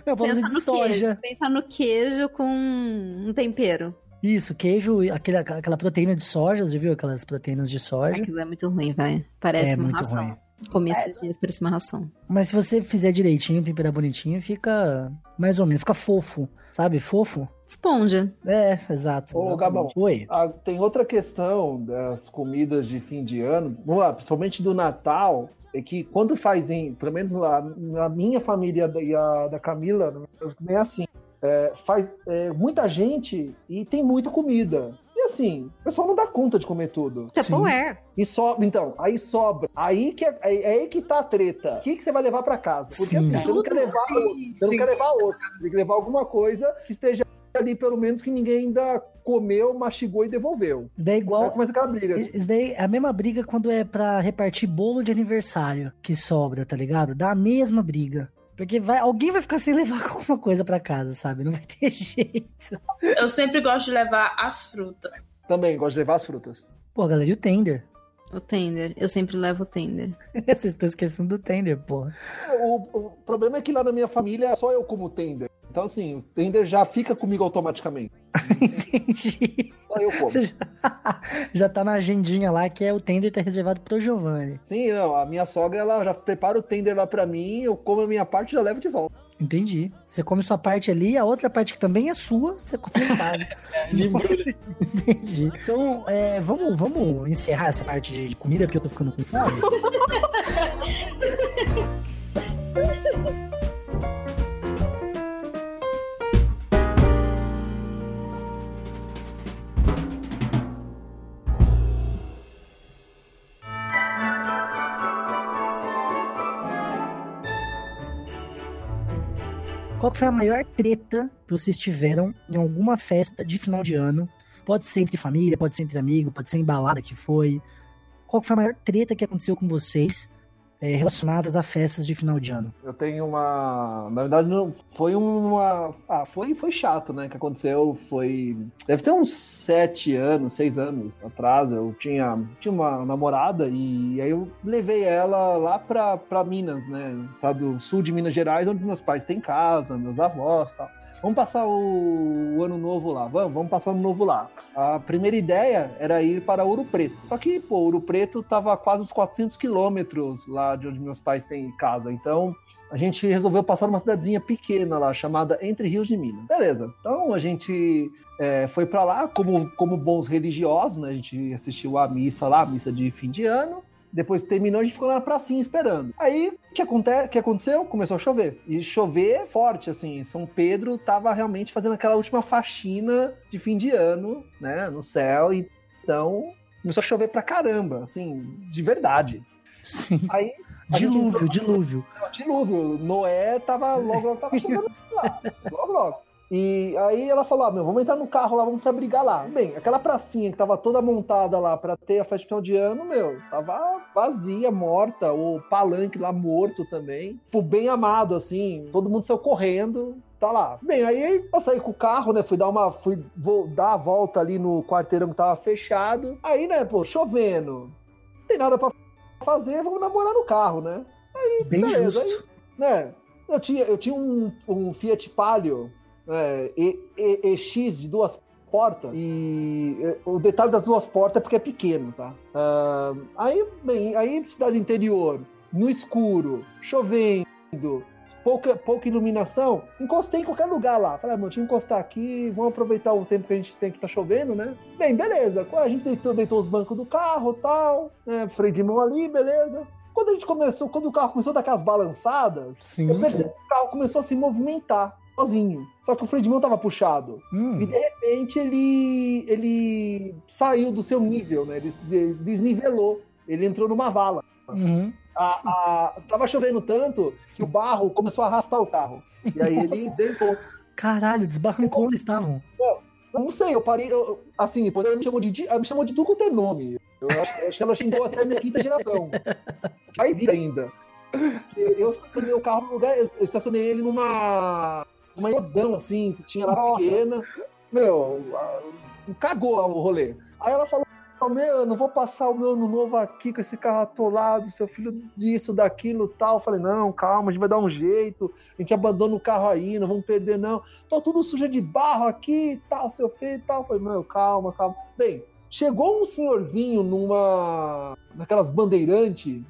Não, Pensa de no soja. queijo. Pensa no queijo com um tempero. Isso, queijo, aquele, aquela proteína de soja, você viu aquelas proteínas de soja? Aquilo é muito ruim, vai. Parece É uma muito ração. ruim. Comi esses dias, parece uma ração. Mas se você fizer direitinho, temperar bonitinho, fica mais ou menos, fica fofo, sabe? Fofo. Esponja. É, exato. Ô, exatamente. Gabão. Oi. Ah, tem outra questão das comidas de fim de ano, vamos lá, principalmente do Natal, é que quando fazem, pelo menos lá na minha família da- e a da Camila, é assim, é, faz é, muita gente e tem muita comida. Assim, o pessoal não dá conta de comer tudo. Tupperware. E sobra, então, aí sobra. Aí que é, é, é aí que tá a treta. O que, que você vai levar pra casa? Porque Sim. assim, você não quer levar Sim, osso, você não quer levar osso, você tem que levar alguma coisa que esteja ali, pelo menos, que ninguém ainda comeu, mastigou e devolveu. Isso daí é Aí igual. começa aquela briga. Isso daí é a mesma briga quando é pra repartir bolo de aniversário que sobra, tá ligado? Dá a mesma briga. Porque vai, alguém vai ficar sem levar [LAUGHS] alguma coisa pra casa, sabe? Não vai ter [LAUGHS] jeito. Eu sempre gosto de levar as frutas. Também, gosto de levar as frutas. Pô, galera, e o tender? O tender. Eu sempre levo o tender. [LAUGHS] Vocês estão esquecendo do tender, porra. O, o problema é que lá na minha família só eu como tender. Então, assim, o tender já fica comigo automaticamente. Entendi. Só eu como. Já, já tá na agendinha lá que é o tender tá reservado pro Giovanni. Sim, não, a minha sogra, ela já prepara o tender lá pra mim, eu como a minha parte e já levo de volta. Entendi. Você come sua parte ali, a outra parte que também é sua, você come [LAUGHS] em casa. Entendi. Então, é, vamos, vamos encerrar essa parte de comida, porque eu tô ficando com fome. [LAUGHS] Qual foi a maior treta que vocês tiveram em alguma festa de final de ano? Pode ser entre família, pode ser entre amigos, pode ser em balada que foi. Qual foi a maior treta que aconteceu com vocês é, relacionadas a festas de final de ano? Eu tenho uma. Na verdade, não. Foi uma. Ah, foi, foi chato, né? Que aconteceu. Foi. Deve ter uns sete anos, seis anos atrás. Eu tinha, tinha uma namorada e aí eu levei ela lá pra, pra Minas, né? Estado sul de Minas Gerais, onde meus pais têm casa, meus avós e tal. Vamos passar o, o ano novo lá, vamos, vamos passar o ano novo lá. A primeira ideia era ir para Ouro Preto. Só que, pô, Ouro Preto tava a quase uns 400 quilômetros lá de onde meus pais têm casa. Então, a gente resolveu passar numa cidadezinha pequena lá, chamada Entre Rios de Minas. Beleza. Então, a gente é, foi para lá como, como bons religiosos, né? A gente assistiu a missa lá, a missa de fim de ano. Depois que terminou, a gente ficou na pracinha esperando. Aí, o que, aconte que aconteceu? Começou a chover. E chover forte, assim. São Pedro tava realmente fazendo aquela última faxina de fim de ano, né? No céu. Então, começou a chover pra caramba, assim, de verdade. Sim. Aí, Dilúvio, entrou- dilúvio. dilúvio. Noé tava logo, logo tava chegando lá. Logo, logo. E aí ela falou: ah, meu, vamos entrar no carro lá, vamos se abrigar lá. Bem, aquela pracinha que tava toda montada lá pra ter a festa de final de ano, meu, tava vazia, morta, o palanque lá morto também. Tipo, bem amado, assim, todo mundo saiu correndo. Tá lá. Bem, aí eu saí com o carro, né? Fui dar uma. Fui vou dar a volta ali no quarteirão que tava fechado. Aí, né, pô, chovendo. Não tem nada pra fazer, vamos namorar no carro, né? Bem Beleza, justo. né? Eu tinha, eu tinha um, um Fiat Palio é, E- E- EX de duas portas e o detalhe das duas portas é porque é pequeno, tá? Ah, aí, bem, aí cidade interior, no escuro, chovendo, pouca, pouca iluminação, encostei em qualquer lugar lá. Falei, ah, meu, deixa eu encostar aqui, vamos aproveitar o tempo que a gente tem que tá chovendo, né? Bem, beleza. A gente deitou, deitou os bancos do carro tal, né? Freio de mão ali, beleza. Quando a gente começou, quando o carro começou a dar aquelas balançadas, Sim. eu percebi que o carro começou a se movimentar. Sozinho. Só que o mão tava puxado. Hum. E de repente ele, ele saiu do seu nível, né? Ele desnivelou. Ele entrou numa vala. Uhum. A, a- tava chovendo tanto que o barro começou a arrastar o carro. E aí ele deitou. Caralho, desbarrancou onde estavam. Eu não sei, eu parei. eu- assim, depois ela me chamou de. Ela me chamou de tudo quanto é nome. Eu acho, eu acho que ela xingou até minha quinta geração. Vai vir ainda. Eu estacionei o carro no lugar. Eu estacionei ele numa. Numa ilusão, assim, que tinha lá pequena. Meu, a- cagou o rolê. Aí ela falou. Meu, eu não vou passar o meu ano novo aqui com esse carro atolado, seu filho disso, daquilo tal. Eu falei, não, calma, a gente vai dar um jeito. A gente abandona o carro aí, não vamos perder, não. Tô tudo suja de barro aqui, tal, seu filho e tal. Eu falei, meu, calma, calma. Bem, chegou um senhorzinho numa. naquelas bandeirantes,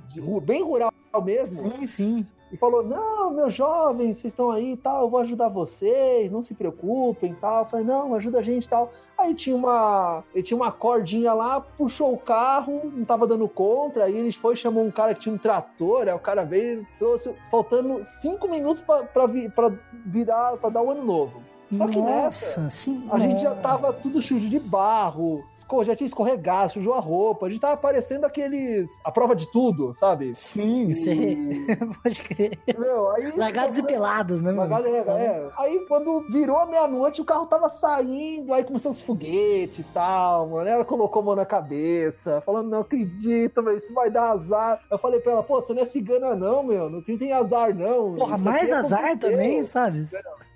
bem rural mesmo, Sim, sim. E falou: Não, meus jovens, vocês estão aí e tal, eu vou ajudar vocês, não se preocupem tal. Eu falei, não, ajuda a gente tal. Aí tinha uma. Ele tinha uma cordinha lá, puxou o carro, não tava dando contra, aí eles foi, chamou um cara que tinha um trator, aí o cara veio, trouxe, faltando cinco minutos pra virar, pra dar o ano novo. Só que nessa, Nossa, sim. a gente já tava tudo sujo de barro, já tinha escorregado, sujou a roupa, a gente tava parecendo aqueles. a prova de tudo, sabe? Sim, E, [LAUGHS] pode crer. meu, aí. Largados e pelados, né? Uma mano? galera, é. Aí quando virou a meia-noite, o carro tava saindo, aí começou os foguetes e tal, mano. Ela colocou a mão na cabeça, falando, não acredito, meu, isso vai dar azar. Eu falei pra ela, pô, você não é cigana não, meu, não tem azar não. Porra, mais aqui azar aconteceu." também, sabe?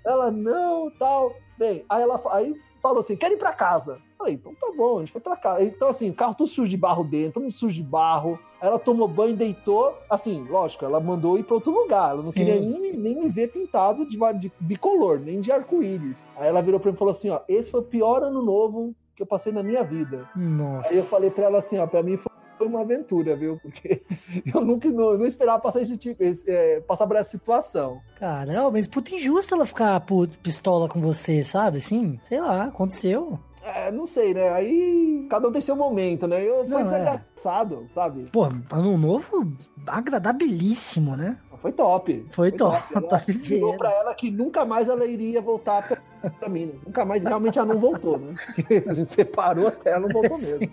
Ela, não, tal. Bem, aí ela aí falou assim, quero ir pra casa. Falei, então tá bom, a gente foi pra casa. Então, assim, o carro tudo sujo de barro dentro, todo sujo de barro. Aí ela tomou banho, deitou. Assim, lógico, ela mandou ir pra outro lugar. Ela não Sim. queria nem, me- nem me ver pintado de, de bicolor, nem de arco-íris. Aí ela virou pra mim e falou assim: ó, esse foi o pior ano novo que eu passei na minha vida. Nossa. Aí eu falei pra ela assim: ó, pra mim foi uma aventura, viu? Porque [LAUGHS] eu nunca não, eu não esperava passar esse tipo, esse, é, passar por essa situação. Caramba, mas puta injusto ela ficar pistola com você, sabe? Assim, sei lá, aconteceu. É, não sei, né? Aí cada um tem seu momento, né? Eu Não, foi é. desagraçado, sabe? Pô, ano novo agradabilíssimo, né? Foi top. Foi top, Ela topzera. Virou pra ela que nunca mais ela iria voltar pra, pra Minas. Nunca mais, realmente ela não voltou, né? Porque [LAUGHS] a gente separou até ela não voltou [LAUGHS] mesmo.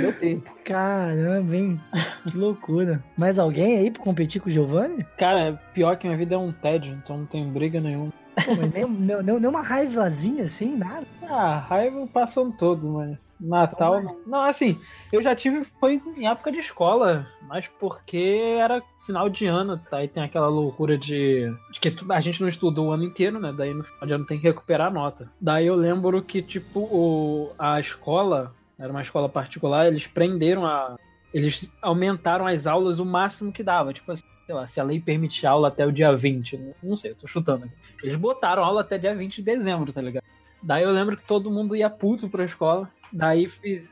Deu tempo. Caramba, hein? Que loucura. Mais alguém aí pra competir com o Giovanni? Cara, pior que minha vida é um tédio, então não tenho briga nenhuma. Pô, mas nem, nem, nem- uma raivazinha assim, nada. Ah, raiva passou todo, mas Natal. não. Não, assim, eu já tive, foi em época de escola, mas porque era final de ano, tá? E tem aquela loucura de, de que a gente não estudou o ano inteiro, né? Daí no final de ano tem que recuperar a nota. Daí eu lembro que, tipo, o, a escola, era uma escola particular, eles prenderam a. Eles aumentaram as aulas o máximo que dava. Tipo assim, sei lá, se a lei permite aula até o dia 20. né? Não sei, tô chutando aqui. Eles botaram aula até dia 20 de dezembro, tá ligado? Daí eu lembro que todo mundo ia puto pra escola. Daí,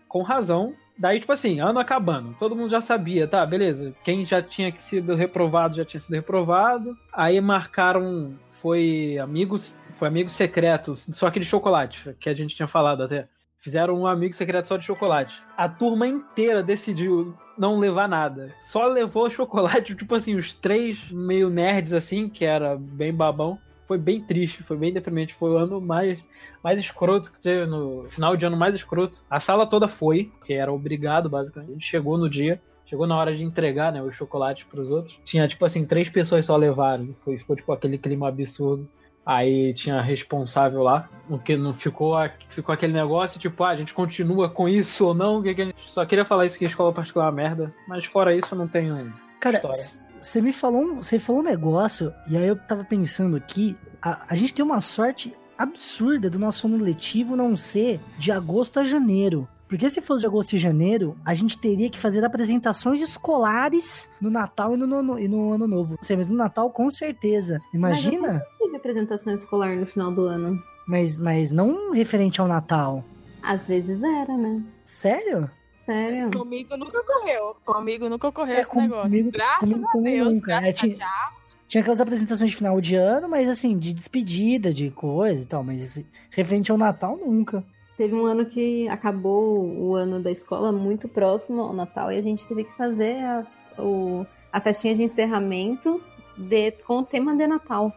com razão. Daí, tipo assim, ano acabando. Todo mundo já sabia, tá, beleza. Quem já tinha sido reprovado, já tinha sido reprovado. Aí marcaram. Foi amigos. Foi amigos secretos. Só aquele chocolate que a gente tinha falado até. Fizeram um amigo secreto só de chocolate. A turma inteira decidiu não levar nada. Só levou chocolate, tipo assim, os três meio nerds assim, que era bem babão. Foi bem triste, foi bem deprimente. Foi o ano mais, mais escroto que teve no final de ano mais escroto. A sala toda foi, que era obrigado, basicamente. A gente chegou no dia. Chegou na hora de entregar, né, os chocolates pros outros. Tinha, tipo assim, três pessoas só levaram. Foi, ficou, tipo, aquele clima absurdo. Aí tinha responsável lá, o que não ficou, a- ficou aquele negócio, tipo, ah, a gente continua com isso ou não? Que que a gente... Só queria falar isso que escola particular é uma merda, mas fora isso eu não tenho Cara, história. você me falou um, você falou um negócio, e aí eu tava pensando aqui, a, a gente tem uma sorte absurda do nosso ano letivo não ser de agosto a janeiro. Porque se fosse de agosto e janeiro, a gente teria que fazer apresentações escolares no Natal e no, no- e no Ano Novo. Sei, mas no Natal com certeza. Imagina, Mas eu tive apresentação escolar no final do ano. mas, mas não referente ao Natal. Às vezes era, né? Sério? Sério. Comigo nunca ocorreu. Comigo nunca ocorreu É, esse negócio. comigo- Graças comigo a Deus, nunca. graças É, tinha- a. Tinha aquelas apresentações de final de ano, mas assim, de despedida, de coisa e tal. Mas esse- referente ao Natal, nunca. Teve um ano que acabou o ano da escola muito próximo ao Natal e a gente teve que fazer a, o- a festinha de encerramento de- com o tema de Natal.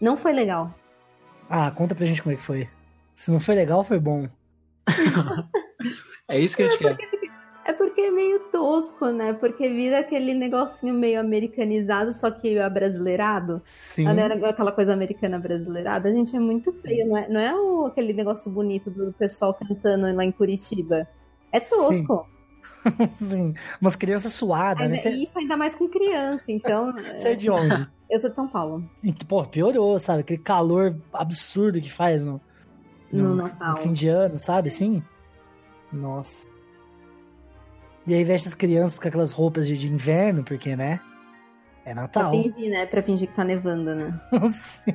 Não foi legal. Ah, conta pra gente como é que foi. Se não foi legal, foi bom. [LAUGHS] É isso que a gente quer. É porque é meio tosco, né? Porque vira aquele negocinho meio americanizado, só que abrasileirado. Sim. Não era aquela coisa americana brasileirada. A gente é muito feio, não é, não é o, aquele negócio bonito do pessoal cantando lá em Curitiba. É tosco. [LAUGHS] Sim. Umas crianças suadas, Ainda- né? E isso ainda mais com criança, então. [LAUGHS] você é de onde? [LAUGHS] Eu sou de São Paulo. E, Pô, piorou, sabe? Aquele calor absurdo que faz no, No Natal. no fim de ano, sabe? Assim. Nossa. E aí veste as crianças com aquelas roupas de, de inverno, porque, né? É Pra Natal. fingir, né? Pra fingir que tá nevando, né? [LAUGHS] Sim.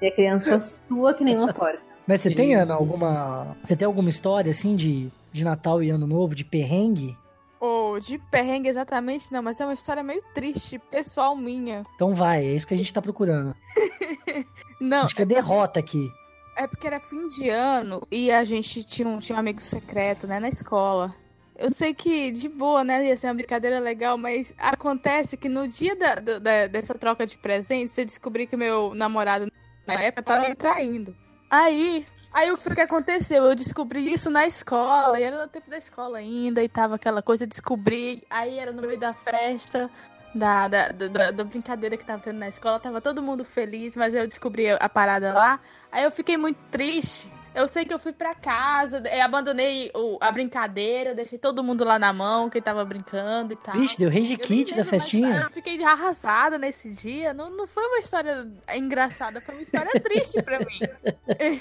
E a criança sua que nem uma porta. Mas você Sim. tem, Ana, alguma. Você tem alguma história, assim, de, de Natal e Ano Novo, de perrengue? Ou de perrengue exatamente, não, mas é uma história meio triste, pessoal minha. Então vai, é isso que a gente tá procurando. [LAUGHS] Não, a gente quer derrota aqui. É porque era fim de ano e a gente tinha um, tinha um amigo secreto, né, na escola. Eu sei que, de boa, né, ia ser uma brincadeira legal, mas acontece que no dia da, da- dessa troca de presentes, eu descobri que meu namorado, na época, tava me traindo. Aí, aí o que foi que aconteceu? Eu descobri isso na escola, e era no tempo da escola ainda, e tava aquela coisa, descobri, aí era no meio da festa, da, da, da, da- da brincadeira que tava tendo na escola, tava todo mundo feliz, mas eu descobri a parada lá, Aí eu fiquei muito triste. Eu sei que eu fui pra casa, eu abandonei o- a brincadeira, deixei todo mundo lá na mão, que tava brincando e tal. Vixe, deu Eu nem kit da festinha. Eu fiquei arrasada nesse dia. Não, não foi uma história engraçada, foi uma história triste pra mim. [LAUGHS]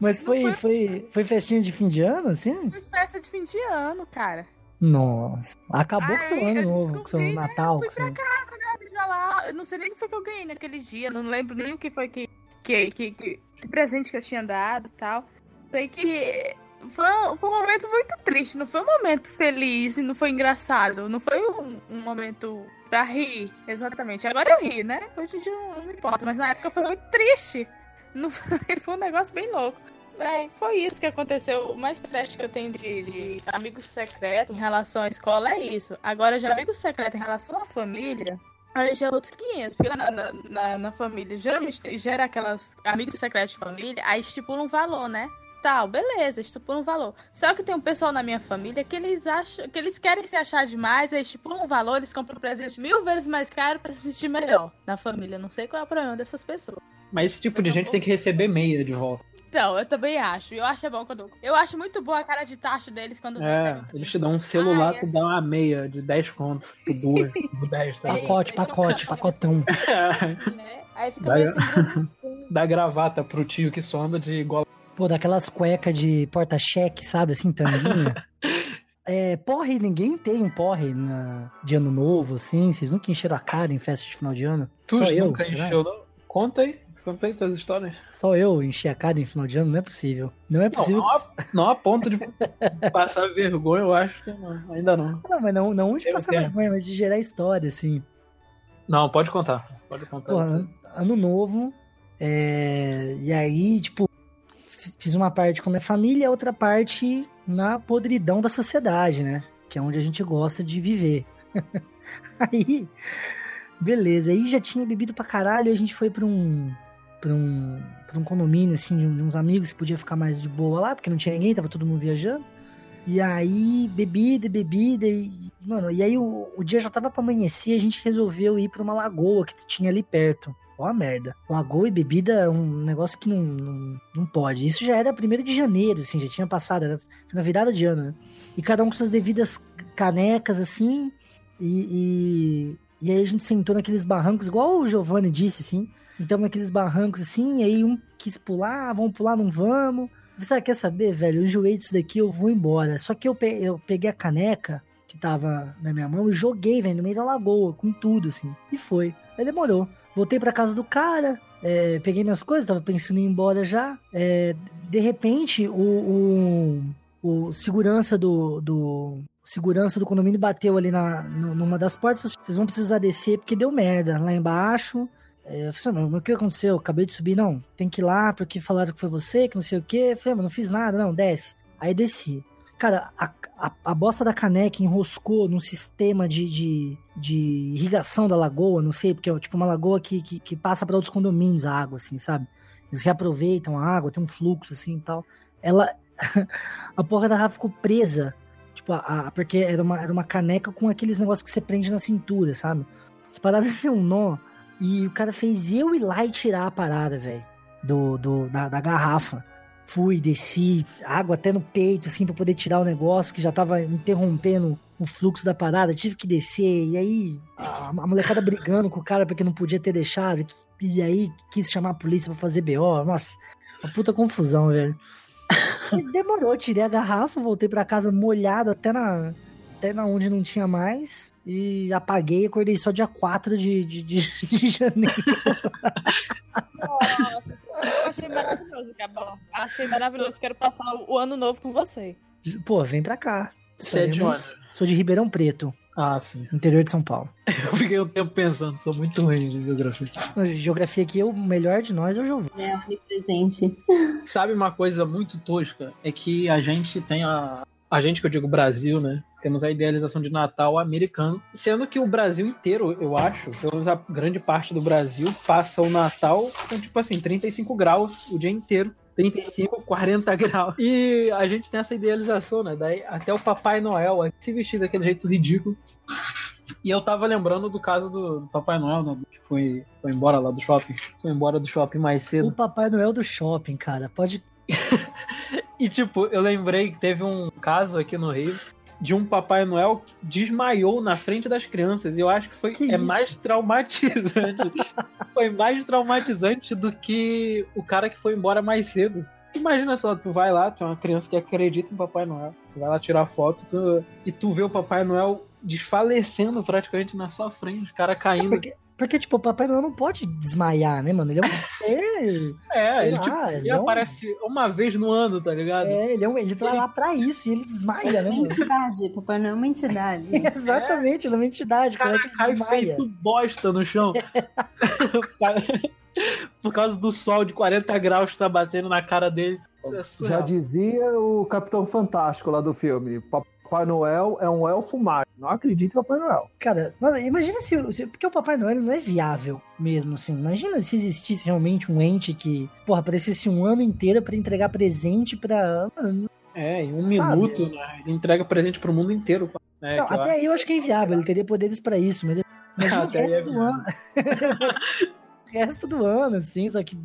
Mas foi, foi- foi, foi festinha de fim de ano, assim? Foi festa de fim de ano, cara. Nossa. Acabou com seu Aí, ano eu novo, com seu né? Natal. Fui com pra casa, né? Já lá. Eu não sei nem o que foi que eu ganhei naquele dia. Não lembro nem o que foi que. Que, que, que- que presente que eu tinha dado e tal. Sei que. Foi, foi um momento muito triste. Não foi um momento feliz e não foi engraçado. Não foi um, um momento pra rir, exatamente. Agora eu ri, né? Hoje em dia não, não me importa. Mas na época foi muito triste. Não [LAUGHS] foi, foi um negócio bem louco. É, foi isso que aconteceu. O mais triste que eu tenho de, de amigo secreto em relação à escola é isso. Agora, de amigo secreto em relação à família, aí já é outros 500. Porque na, na, na- na família, geralmente gera aquelas amigos secretos de família, aí estipula um valor, né? Tal, beleza, estipula um valor. Só que tem um pessoal na minha família que eles acham, que eles querem se achar demais, aí estipulam um valor, eles compram um presente mil vezes mais caro pra se sentir melhor na família. Não sei qual é o problema dessas pessoas. Mas esse tipo de gente tem que receber meia de volta. Então, eu também acho. Eu acho é bom quando. Eu acho muito boa a cara de tacho deles quando É, eles te dão um celular, Ah, tu dá uma meia de 10 contos. Tipo, duas, [LAUGHS] por 10, tá? Pacote, pacote, pacotão. [LAUGHS] assim, né? Aí fica Dá- meio sem graça. [LAUGHS] Dá gravata pro tio que só anda de igual. Pô, daquelas cuecas de porta-cheque, sabe? Assim, tanguinha. É, porre, ninguém tem um porre na, de ano novo, assim. Vocês nunca encheram a cara em festa de final de ano? Tu Só eu, nunca será? encheu, não? Conta aí, conta aí tuas histórias. Só eu enchi a cara em final de ano? Não é possível. Não é Não, possível. não, a, não a ponto de passar vergonha, eu acho que não, ainda não. Não, mas não, não de Eu passar vergonha, mas de gerar história, assim. Não, pode contar. Pode contar. Pô, ano, ano novo. é, e aí, tipo, fiz uma parte com a minha família e outra parte na podridão da sociedade, né? Que é onde a gente gosta de viver. [LAUGHS] aí, beleza. Aí já tinha bebido pra caralho e a gente foi pra um. Pra um, pra um condomínio, assim, de, uns amigos que podia ficar mais de boa lá, porque não tinha ninguém, tava todo mundo viajando. E aí, bebida, bebida, e, mano, e aí o, o dia já tava pra amanhecer, a gente resolveu ir pra uma lagoa que tinha ali perto. Ó a merda. Lagoa e bebida é um negócio que não, não, não pode. Isso já era primeiro de janeiro, assim, já tinha passado, era na virada de ano, né? E cada um com suas devidas canecas, assim, e, e, e aí a gente sentou naqueles barrancos, igual o Giovanni disse, assim, sentamos naqueles barrancos, assim, e aí um quis pular, vamos pular, não vamos. Você quer saber, velho? Eu enjoei disso daqui, eu vou embora. Só que eu, eu peguei a caneca que tava na minha mão e joguei, velho, no meio da lagoa, com tudo, assim. E foi. Aí demorou. Voltei pra casa do cara, é, peguei minhas coisas, tava pensando em ir embora já. É, de repente, o, o, o segurança do, do. Segurança do condomínio bateu ali na, nu- numa das portas falou assim, vocês vão precisar descer porque deu merda lá embaixo. É, eu falei assim, mas o que aconteceu? Eu acabei de subir. Não, tem que ir lá porque falaram que foi você, que não sei o quê. Eu falei, mas não fiz nada, não, desce. Aí desci. Cara, a, a, a bosta da caneca enroscou num sistema de, de, de irrigação da lagoa, não sei, porque é tipo uma lagoa que, que, que passa para outros condomínios a água, assim, sabe? Eles reaproveitam a água, tem um fluxo assim e tal. Ela. [LAUGHS] a porra da garrafa ficou presa. Tipo, a, porque era uma, era uma caneca com aqueles negócios que você prende na cintura, sabe? Essa parada deu [LAUGHS] um nó. E o cara fez eu ir lá e tirar a parada, velho. Do, do, da, da garrafa. Fui, desci, água até no peito, assim, pra poder tirar o negócio que já tava interrompendo o fluxo da parada. Tive que descer. E aí, a, a molecada brigando com o cara porque não podia ter deixado. E aí, quis chamar a polícia pra fazer BO. Nossa, uma puta confusão, velho. E demorou, tirei a garrafa, voltei pra casa molhado até na, até na onde não tinha mais. E apaguei, acordei só dia 4 de, de, de, [LAUGHS] de janeiro. Nossa, eu achei maravilhoso, Gabão. Achei maravilhoso. Quero passar o ano novo com você. Pô, vem pra cá. Você é de onde? Sou de Ribeirão Preto, Ah, sim. interior de São Paulo. [LAUGHS] Eu fiquei um tempo pensando, sou muito ruim de geografia. Na Geografia aqui, o melhor de nós é o Giovanni. É onipresente. [LAUGHS] Sabe uma coisa muito tosca? É que a gente tem a. A gente que eu digo Brasil, né? Temos a idealização de Natal americano. Sendo que o Brasil inteiro, eu acho, pelo menos a grande parte do Brasil, passa o Natal com, tipo assim, 35 graus o dia inteiro. 35, 40 graus. E a gente tem essa idealização, né? Daí até o Papai Noel se vestir daquele jeito ridículo. E eu tava lembrando do caso do Papai Noel, né? Que foi, foi embora lá do shopping. Foi embora do shopping mais cedo. O Papai Noel do shopping, cara. Pode. [LAUGHS] E tipo, eu lembrei que teve um caso aqui no Rio de um Papai Noel que desmaiou na frente das crianças. E eu acho que foi Que é isso? mais traumatizante. [LAUGHS] foi mais traumatizante do que o cara que foi embora mais cedo. Imagina só, tu vai lá, tu é uma criança que acredita em Papai Noel. Tu vai lá tirar foto tu- e tu vê o Papai Noel desfalecendo praticamente na sua frente, o cara caindo. Porque, porque, tipo, o Papai Noel não pode desmaiar, né, mano? Ele é um ser. [LAUGHS] É, sei ele, lá, tipo, ele ele é um- aparece uma vez no ano, tá ligado? É, ele, é um, ele tá lá pra isso e ele desmaia, né, Uma mano? entidade. Papai Noel é uma entidade. [LAUGHS] Exatamente, ele é uma entidade, O cara cara, que cai desmaia. feito bosta no chão. [LAUGHS] Por causa do sol de 40 graus que tá batendo na cara dele. É Já dizia o Capitão Fantástico lá do filme: Papai Noel é um elfo mágico. Não acredito em Papai Noel. Cara, nossa, imagina se, se- Porque o Papai Noel não é viável mesmo, assim. Imagina se existisse realmente um ente que, porra, aparecesse um ano inteiro pra entregar presente pra. É, em um Sabe? minuto, né? Ele entrega presente pro mundo inteiro. né, não, até aí eu acho que é inviável, ele teria poderes pra isso, mas [LAUGHS] imagina o resto é do ano. [LAUGHS] o resto do ano, assim, só que.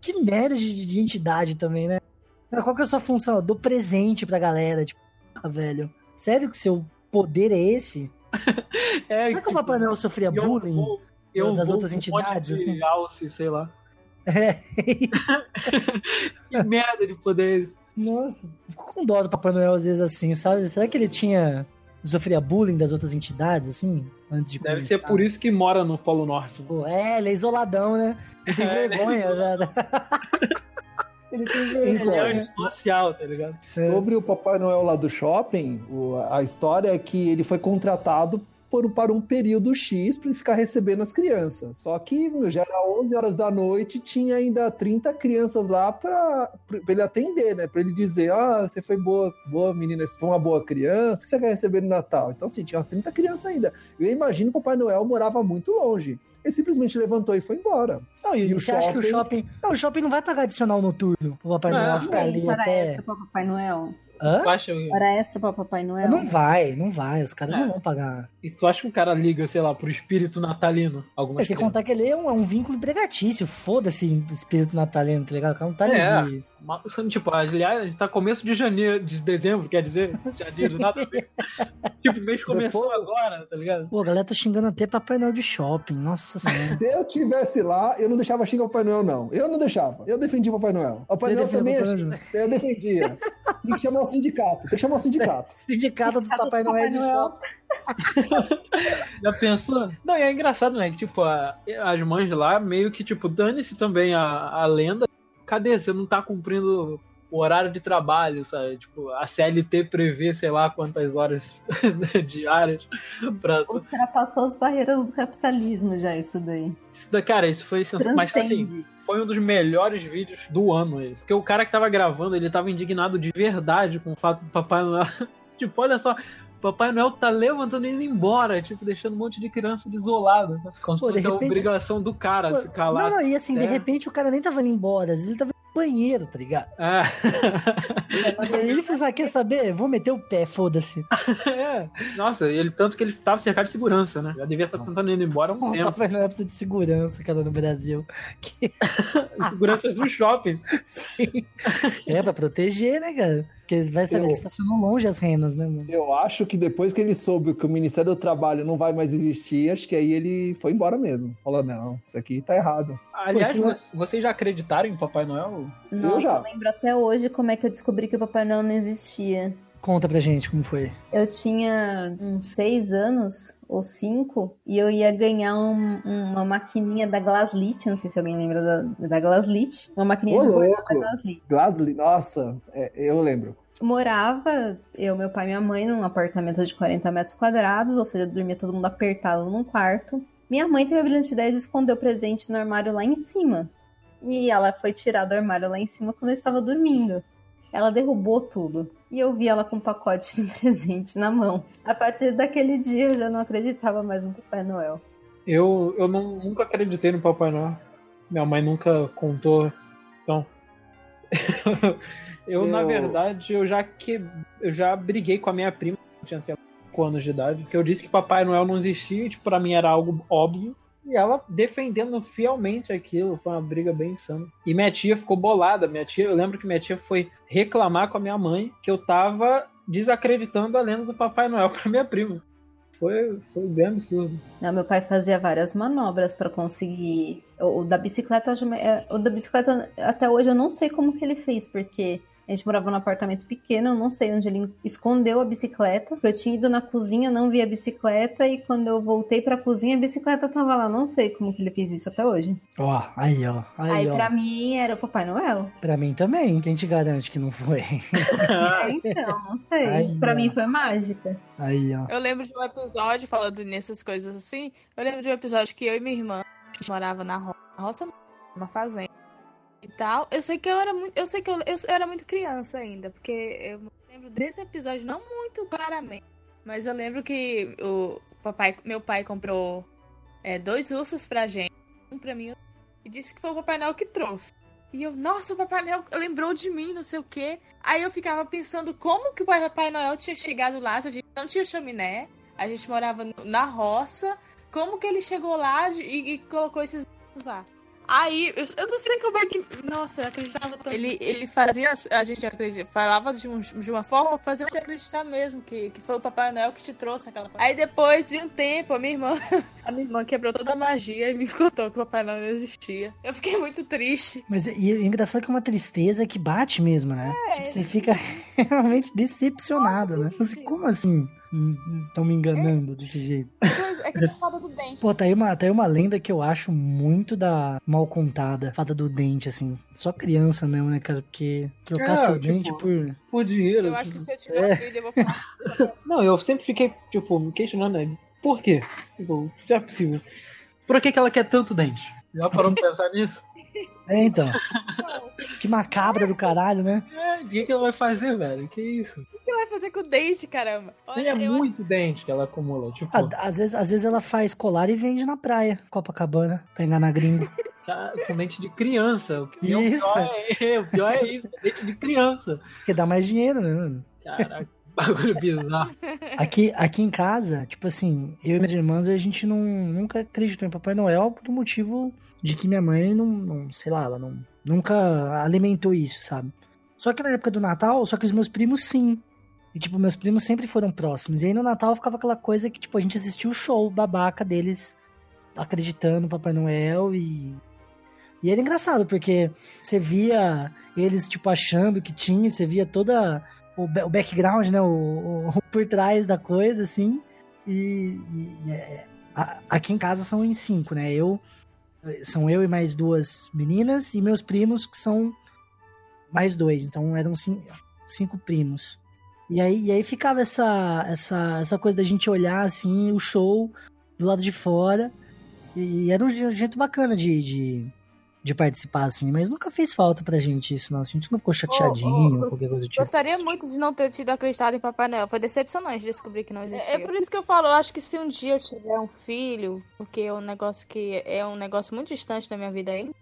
Que merda de, de entidade também, né? Cara, Qual que é a sua função? Eu dou presente pra galera, tipo, ah, velho. Sério que seu poder é esse? [LAUGHS] É, Será que o tipo, Papai Noel sofria eu bullying? vou- Eu das vou outras entidades, de assim? alce, sei lá. [LAUGHS] É. Que merda de poder. Nossa, fico com dó do Papai Noel às vezes assim, sabe? Será que ele tinha. sofria bullying das outras entidades, assim? Antes de Deve começar? ser por isso que mora no Polo Norte. Pô, é, ele é isoladão, né? Ele tem [LAUGHS] É, vergonha, né? Ele tem [LAUGHS] Então, Ele é social, tá ligado? É. Sobre o Papai Noel lá do shopping, a história é que ele foi contratado por, para um período X para ele ficar recebendo as crianças. Só que meu, já era 11 horas da noite, tinha ainda 30 crianças lá para ele atender, né? Para ele dizer: Ah, você foi boa, boa menina, você foi uma boa criança, o que você quer receber no Natal? Então, assim, tinha umas 30 crianças ainda. Eu imagino que o Papai Noel morava muito longe. Ele simplesmente levantou e foi embora. Não, e, E você acha que o shopping? shopping. Não, o shopping não vai pagar adicional noturno pro Papai Não, Noel ficar ali até. extra pra Papai Noel. Hã? Tu acha, Hora extra pra Papai Noel. Não vai, não vai. Os caras É. não vão pagar. e tu acha que o cara liga, sei lá, pro espírito natalino? Alguma É, sem contar que ele é um, é um vínculo empregatício. Foda-se espírito natalino, tá ligado? O cara não tá ali É. de. Tipo, aliás, a gente tá começo de janeiro, de dezembro, quer dizer, [LAUGHS] janeiro, nada a ver. Tipo, o mês começou Depois- agora, tá ligado? Pô, a galera tá xingando até Papai Noel de shopping. Nossa senhora. Se eu tivesse lá, eu não deixava xingar o Papai Noel, não. Eu não deixava. Eu defendia o Papai Noel. O Papai Você Noel também é Papai. Noel? Eu defendia. Tem que chamar o sindicato. Tem que chamar o sindicato. [LAUGHS] Sindicato dos Papai Noel de shopping. [LAUGHS] Já pensou? Não, e é engraçado, né? Que, tipo, a- as mães lá meio que, tipo, dane-se também a, a lenda. Cadê? Você não tá cumprindo o horário de trabalho, sabe? Tipo, a CLT prevê, sei lá, quantas horas [LAUGHS] diárias pra. Ultrapassou as barreiras do capitalismo já, isso daí. Isso da- Cara, isso foi sensacional. Mas, assim, foi um dos melhores vídeos do ano esse. Porque o cara que tava gravando, ele tava indignado de verdade com o fato do Papai Noel. [LAUGHS] tipo, olha só, Papai Noel tá levantando e indo embora, tipo, deixando um monte de criança desolada. né? Como Pô, se fosse a repente- obrigação do cara Pô, ficar lá. Não, não, e assim, de É. repente o cara nem tava indo embora, às vezes ele tava no banheiro, tá ligado? [LAUGHS] E aí ele falou assim, ah, quer saber? Vou meter o pé, foda-se. [LAUGHS] é. Nossa, ele, tanto que ele tava cercado de segurança, né? Já devia estar tentando ir embora um tempo. Papai Noel precisa de segurança, cara, no Brasil. [LAUGHS] Que, Seguranças do shopping. sim. É, pra proteger, né, cara? Porque vai saber, Eu- ele estacionou longe as renas, né, mano? Eu acho que depois que ele soube que o Ministério do Trabalho não vai mais existir, acho que aí ele foi embora mesmo. Falou, não, isso aqui tá errado. Aliás, Pô, se- vo- vocês já acreditaram em Papai Noel? Nossa, já. eu lembro até hoje como é que eu descobri que o Papai Noel não existia. Conta pra gente como foi. Eu tinha uns seis anos ou cinco e eu ia ganhar um- uma maquininha da Glaslit. Não sei se alguém lembra da, da Glaslit. Uma maquininha Ô, de louco. da Glaslit. Glasley, nossa, é, eu lembro. Morava eu, meu pai e minha mãe num apartamento de 40 metros quadrados, ou seja, dormia todo mundo apertado num quarto. Minha mãe teve a brilhante ideia de esconder o presente no armário lá em cima. E ela foi tirar do armário lá em cima quando eu estava dormindo. Ela derrubou tudo. E eu vi ela com um pacote de [LAUGHS] presente na mão. A partir daquele dia eu já não acreditava mais no Papai Noel. Eu, eu não- nunca acreditei no Papai Noel. Minha mãe nunca contou. Então. [LAUGHS] eu, na Eu- verdade, eu já que eu já briguei com a minha prima, que tinha sei lá, 5 anos de idade, que eu disse que Papai Noel não existia, e tipo, pra mim era algo óbvio. E ela defendendo fielmente aquilo, foi uma briga bem insana. E minha tia ficou bolada. Minha tia, eu lembro que minha tia foi reclamar com a minha mãe que eu tava desacreditando a lenda do Papai Noel [LAUGHS] pra minha prima. Foi, foi bem absurdo. Não, meu pai fazia várias manobras pra conseguir. O, o da bicicleta, é, o da bicicleta até hoje eu não sei como que ele fez, porque a gente morava num apartamento pequeno, eu não sei onde ele escondeu a bicicleta. Eu tinha ido na cozinha, não vi a bicicleta e quando eu voltei pra cozinha a bicicleta tava lá. Não sei como que ele fez isso até hoje. Ó, aí, ó. Aí, Aí, ó. pra mim era o Papai Noel. Pra mim também. Quem te garante que não foi? [LAUGHS] É, então, não sei. Ai, pra ó. mim foi mágica. Aí, ó. Eu lembro de um episódio, falando nessas coisas assim, eu lembro de um episódio que eu e minha irmã morava na roça, na fazenda e tal. Eu sei que eu era muito, eu sei que eu, eu, eu era muito criança ainda, porque eu lembro desse episódio não muito claramente, mas eu lembro que o papai, meu pai comprou é, dois ursos pra gente, um pra mim e disse que foi o Papai Noel que trouxe. E eu, nossa, o Papai Noel lembrou de mim, não sei o quê. Aí eu ficava pensando como que o Papai Noel tinha chegado lá, se a gente não tinha chaminé, a gente morava na roça, como que ele chegou lá e, e colocou esses lá? Aí, eu, eu não sei como é que. Nossa, eu acreditava tanto. Ele, ele fazia. A gente acredita, falava de, um- de uma forma que fazia você acreditar mesmo que, que foi o Papai Noel que te trouxe aquela Aí depois de um tempo, a minha irmã. [LAUGHS] A minha irmã quebrou toda a magia e me contou que o Papai Noel não existia. Eu fiquei muito triste. Mas e é engraçado que é uma tristeza que bate mesmo, né? Tipo, você fica [LAUGHS] realmente decepcionado, né? Você, como assim? Estão me enganando desse jeito. Pois é que é a fada do dente. Pô, tá aí, uma, tá aí uma lenda que eu acho muito da mal contada. Fada do dente, assim. Só criança mesmo, né, cara? Porque trocar É, seu tipo, dente por. Por dinheiro. Eu acho que tipo. se eu tiver um filho, eu vou falar. [LAUGHS] Não, eu sempre fiquei, tipo, me questionando aí. Por quê? Tipo, já é possível. Por que, que ela quer tanto dente? Já parou pra pensar nisso? É, então. que macabra do caralho, né? É, o que, que ela vai fazer, velho? Que isso? O que vai fazer com o dente, caramba? Olha, é eu muito dente que ela acumula. Tipo, Ah, às, vezes, às vezes ela faz colar e vende na praia, Copacabana, pra enganar gringo. tá com dente de criança. O Isso. pior é, [LAUGHS] o pior é isso, dente de criança. Porque dá mais dinheiro, né, mano? Caraca, bagulho bizarro. [LAUGHS] Aqui, aqui em casa, tipo assim, eu e minhas irmãs, a gente não, nunca acreditou em Papai Noel por motivo de que minha mãe não, não sei lá, ela não, nunca alimentou isso, sabe? Só que na época do Natal, só que os meus primos sim. E, tipo, meus primos sempre foram próximos. E aí no Natal ficava aquela coisa que, tipo, a gente assistia o show babaca deles acreditando no Papai Noel e. E era engraçado, porque você via eles, tipo, achando que tinha, você via toda o, o background, né? O, o- [LAUGHS] por trás da coisa, assim. E, e- é- a- aqui em casa são em cinco, né? Eu são eu e mais duas meninas e meus primos que são mais dois, então eram cinco, cinco primos. E aí, e aí ficava essa, essa, essa coisa da gente olhar assim o show do lado de fora e era um je- jeito bacana de, de, de participar, assim, mas nunca fez falta pra gente isso, não. Assim, a gente não ficou chateadinho, ou qualquer coisa do tipo. Gostaria muito de não ter tido acreditado em Papai Noel. Foi decepcionante descobrir que não existia. É- É por isso que eu falo, eu acho que se um dia eu tiver um filho, porque é um negócio que é um negócio muito distante da minha vida ainda,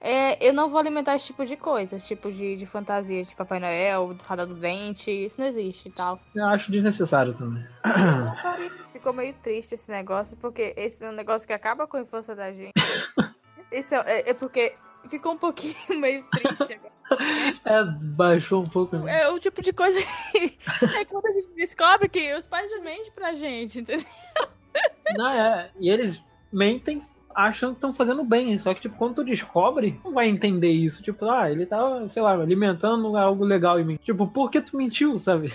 é, eu não vou alimentar esse tipo de coisa, esse tipo de, de fantasia de Papai Noel, do Fada do Dente, isso não existe e tal. Eu acho desnecessário também. Ficou meio triste esse negócio, porque esse é um negócio que acaba com a infância da gente. [LAUGHS] Esse é, é- é porque ficou um pouquinho [LAUGHS] meio triste agora. [LAUGHS] É, baixou um pouco. né? É o tipo de coisa que [LAUGHS] é quando a gente descobre que os pais mentem pra gente, entendeu? Não, é. E eles mentem acham que estão fazendo bem. Só que, tipo, quando tu descobre, não vai entender isso. Tipo, ah, ele tá, sei lá, alimentando algo legal em mim. Tipo, por que tu mentiu, sabe?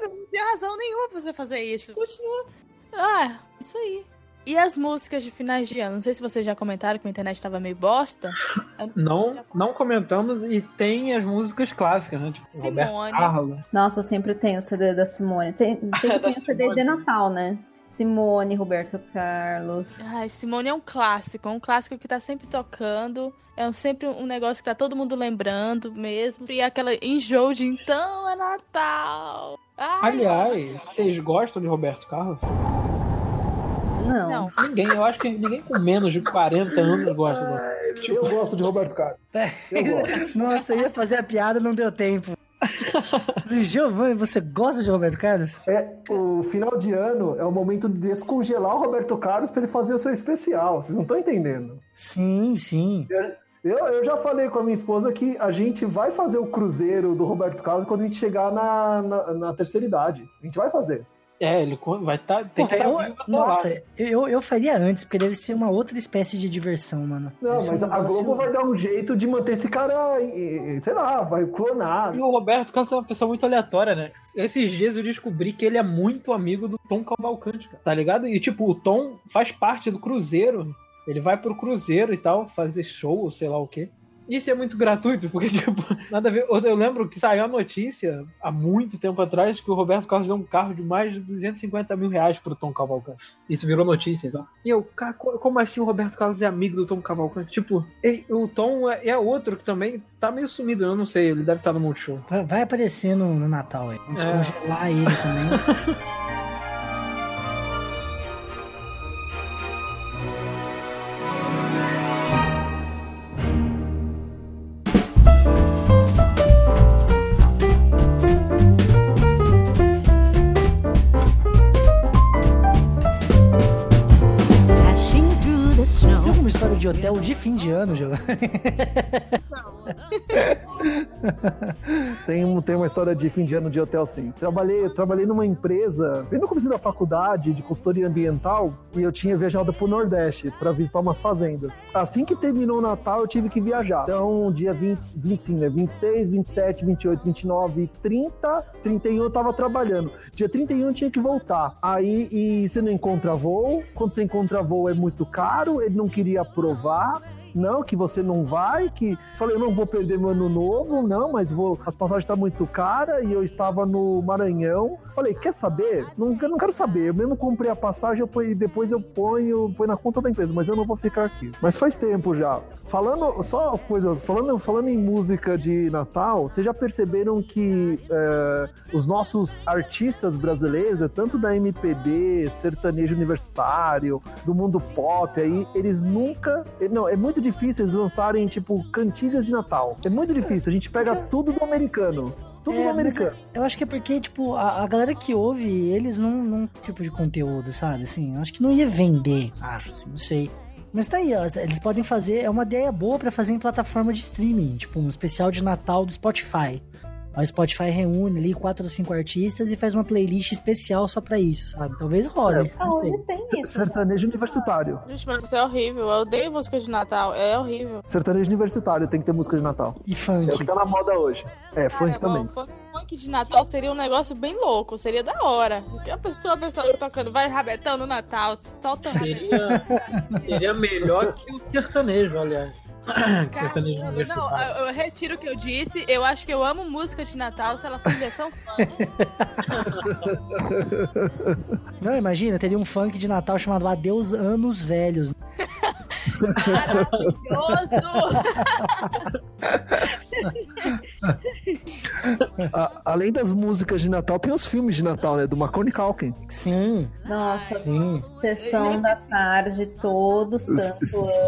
Não tinha razão nenhuma pra você fazer isso. Continua. Ah, isso aí. E as músicas de finais de ano? Não sei se vocês já comentaram que a internet tava meio bosta. Não, não comentamos e tem as músicas clássicas, né? Tipo, Simone. Carlos. Nossa, sempre tem o CD da Simone. Tem, [LAUGHS] sempre tem o CD Simone. de Natal, né? Simone, Roberto Carlos. Ai, Simone é um clássico, é um clássico que tá sempre tocando. É um, sempre um negócio que tá todo mundo lembrando mesmo. E aquela enjoo de então é Natal. Ai, Aliás, vocês gostam de Roberto Carlos? Não. Não. Ninguém, eu acho que ninguém com menos de 40 anos gosta dele. Eu gosto de Roberto Carlos. [LAUGHS] Eu gosto. Nossa, eu ia fazer a piada, não deu tempo. [LAUGHS] Giovanni, você gosta de Roberto Carlos? É, o final de ano é o momento de descongelar o Roberto Carlos pra ele fazer o seu especial. Vocês não estão entendendo. Sim, sim. Eu, eu já falei com a minha esposa que a gente vai fazer o cruzeiro do Roberto Carlos quando a gente chegar na, na, na terceira idade. A gente vai fazer. É, ele vai estar. tem que Porra, estar eu- vivo até nossa, lá. eu, eu faria antes, porque deve ser uma outra espécie de diversão, mano. Não, Deve mas a Globo vai dar um jeito de manter esse cara, sei lá, vai clonar. E o Roberto Carlos é uma pessoa muito aleatória, né? Esses dias eu descobri que ele é muito amigo do Tom Cavalcante, cara. Tá ligado? E tipo, o Tom faz parte do Cruzeiro. Ele vai pro Cruzeiro e tal, fazer show, ou sei lá o quê. Isso é muito gratuito, porque, [LAUGHS] tipo, nada a ver. Eu lembro que saiu a notícia há muito tempo atrás que o Roberto Carlos deu um carro de mais de 250 mil reais pro Tom Cavalcante. Isso virou notícia, então. E eu, cara, co- como assim o Roberto Carlos é amigo do Tom Cavalcante? Tipo, ei, o Tom é, é outro que também tá meio sumido, eu não sei, ele deve estar no Multishow. Vai- Vai aparecer no, no Natal aí. Vamos É. congelar ele também. [LAUGHS] de hotel de fim de ano, Giovanni? Tem, um- tem uma história de fim de ano de hotel, sim. Trabalhei, trabalhei numa empresa, bem no começo da faculdade, de consultoria ambiental, e eu tinha viajado pro Nordeste para visitar umas fazendas. Assim que terminou o Natal, eu tive que viajar. Então, dia 20, 25, né? 26, 27, 28, 29, 30, 31 eu tava trabalhando. Dia 31 eu tinha que voltar. Aí, e você não encontra voo. Quando você encontra voo é muito caro, ele não queria aprovar. Não, que você não vai, que. Falei, eu não vou perder meu ano novo, não, mas vou. As passagens estão muito caras e eu estava no Maranhão. Falei, quer saber? Não, eu não quero saber. Eu mesmo comprei a passagem eu e depois eu ponho, ponho na conta da empresa, mas eu não vou ficar aqui. Mas faz tempo já. Falando, só uma coisa, falando, falando em música de Natal, vocês já perceberam que é, os nossos artistas brasileiros, é tanto da MPB, sertanejo universitário, do mundo pop aí, eles nunca. Não, é muito difícil eles lançarem, tipo, cantigas de Natal. É muito difícil. A gente pega tudo do americano. Tudo É, americano. Eu acho que é porque, tipo, a, a galera que ouve eles não, não tipo de conteúdo, sabe? Assim, eu acho que não ia vender, acho, assim, não sei. Mas tá aí, ó, eles podem fazer, é uma ideia boa pra fazer em plataforma de streaming, tipo um especial de Natal do Spotify. O Spotify reúne ali quatro ou cinco artistas e faz uma playlist especial só pra isso, sabe? Talvez role. sei. Aonde tem isso? Sertanejo universitário. Gente, mas isso é horrível. Eu odeio música de Natal. É horrível. Sertanejo universitário tem que ter música de Natal. E É o funk. que tá na moda hoje. É, funk Cara, também. o funk, funk de Natal seria um negócio bem louco. Seria da hora. A pessoa, a pessoa tocando, vai rabetão no Natal, solta Seria, seria melhor que o sertanejo, aliás. [COUGHS] sertanejo Não, eu, eu retiro o que eu disse. Eu acho que eu amo música de Natal se ela for em versão funk. [LAUGHS] Não, imagina, teria um funk de Natal chamado Adeus Anos Velhos. Maravilhoso! [LAUGHS] A- além das músicas de Natal, tem os filmes de Natal, né? Do Macaulay Culkin. Sim, Nossa, sim. sessão da tarde, todo santo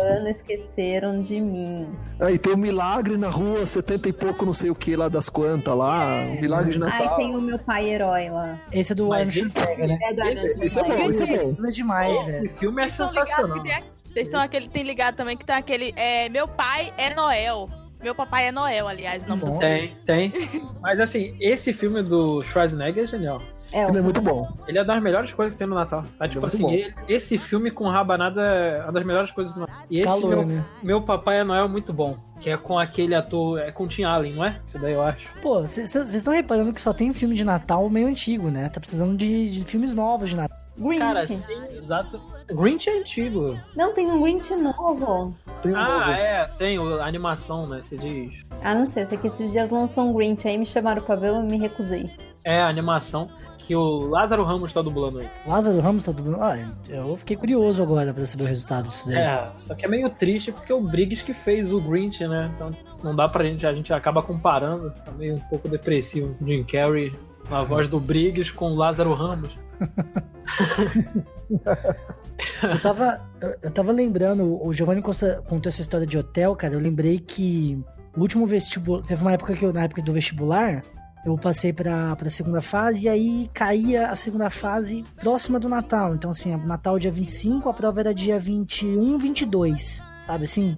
ano, esqueceram de mim. Aí tem o Milagre na rua, 70 e pouco, não sei o que lá das quantas lá. O Milagre de Ai, Natal. tem o meu pai herói lá. Esse é do Mas Arnold Schwarzenegger, né? É do Arnold Esse, esse é bom, esse é bom. Isso é demais, velho. Esse filme é Vocês estão ligados sensacional. que tem a- Vocês estão aquele, tem ligado também que tem aquele. É, meu pai é Noel. Meu papai é Noel, aliás, o nome do Bom. filme. Tem, tem. Mas assim, esse filme do Schwarzenegger é genial. É, Ele é muito bom. Ele é das melhores coisas que tem no Natal. Tá, tipo muito assim, bom. ele- esse filme com rabanada é uma das melhores coisas do Natal. E esse Calor, meu, né? meu Papai é Noel é muito bom. Que é com aquele ator. É com o Tim Allen, não é? Esse daí eu acho. Pô, vocês estão reparando que só tem filme de Natal meio antigo, né? Tá precisando de, de filmes novos de Natal. Grinch. Cara, sim, exato. Grinch é antigo. Não, tem um Grinch novo. Tem um Ah, novo. é, tem a animação, né? Você diz. Ah, não sei, sei que esses dias lançou um Grinch, aí me chamaram pra ver, eu me recusei. É a animação que o Lázaro Ramos tá dublando aí. Lázaro Ramos tá dublando. Ah, eu fiquei curioso agora pra saber o resultado disso daí. É, só que é meio triste porque é o Briggs que fez o Grinch, né? Então não dá pra gente, a gente acaba comparando. Tá meio um pouco depressivo. Jim Carrey, a voz do Briggs com o Lázaro Ramos. [LAUGHS] [LAUGHS] Eu tava, eu, tava lembrando, o Giovanni contou essa história de hotel, cara. Eu lembrei que o último vestibular. Teve uma época que eu, na época do vestibular, eu passei pra, pra segunda fase e aí caía a segunda fase próxima do Natal. Então, assim, Natal dia 25, a prova era dia 21, 22. Sabe assim?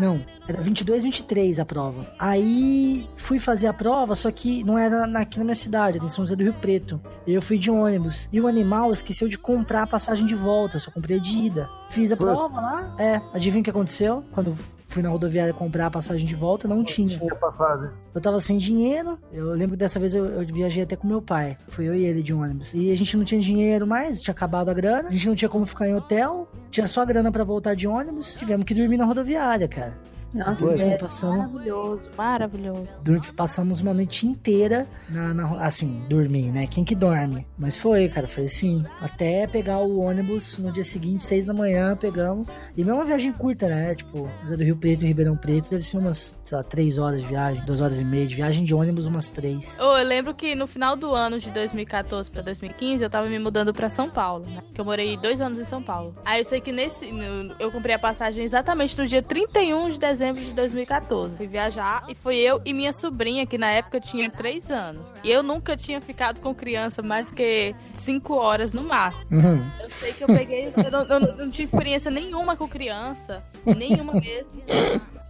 Não, era 22, 23 a prova. Aí fui fazer a prova, só que não era aqui na minha cidade, era em São José do Rio Preto. E eu fui de ônibus. E o animal esqueceu de comprar a passagem de volta, eu só comprei a de ida. Fiz a prova lá. É, adivinha o que aconteceu? Quando fui na rodoviária comprar a passagem de volta, não tinha. Tinha passado. Eu tava sem dinheiro. Eu lembro que dessa vez eu, eu viajei até com meu pai. Fui eu e ele de ônibus. E a gente não tinha dinheiro mais, tinha acabado a grana. A gente não tinha como ficar em hotel. Tinha só grana pra voltar de ônibus. Tivemos que dormir na rodoviária, cara. Nossa. E é passamos, Maravilhoso, maravilhoso. dur- passamos uma noite inteira na, na- assim, dormir, né? Quem que dorme? Mas foi, cara, foi assim. Até pegar o ônibus no dia seguinte, seis da manhã, pegamos. E não é uma viagem curta, né? Tipo, Zé do Rio Preto e Ribeirão Preto deve ser umas, sei lá, três horas de viagem, duas horas e meia de viagem de ônibus, umas três. Ô, eu lembro que no final do ano de 2014 pra 2015, eu tava me mudando pra São Paulo, né? Que eu morei dois anos em São Paulo. Aí eu sei que nesse. eu comprei a passagem exatamente no dia 31 de dezembro de 2014. Fui viajar e foi eu e minha sobrinha, que na época tinha três anos. E eu nunca tinha ficado com criança mais do que cinco horas no máximo. Uhum. Eu sei que eu peguei. Eu não- eu não tinha experiência nenhuma com criança. Nenhuma mesmo.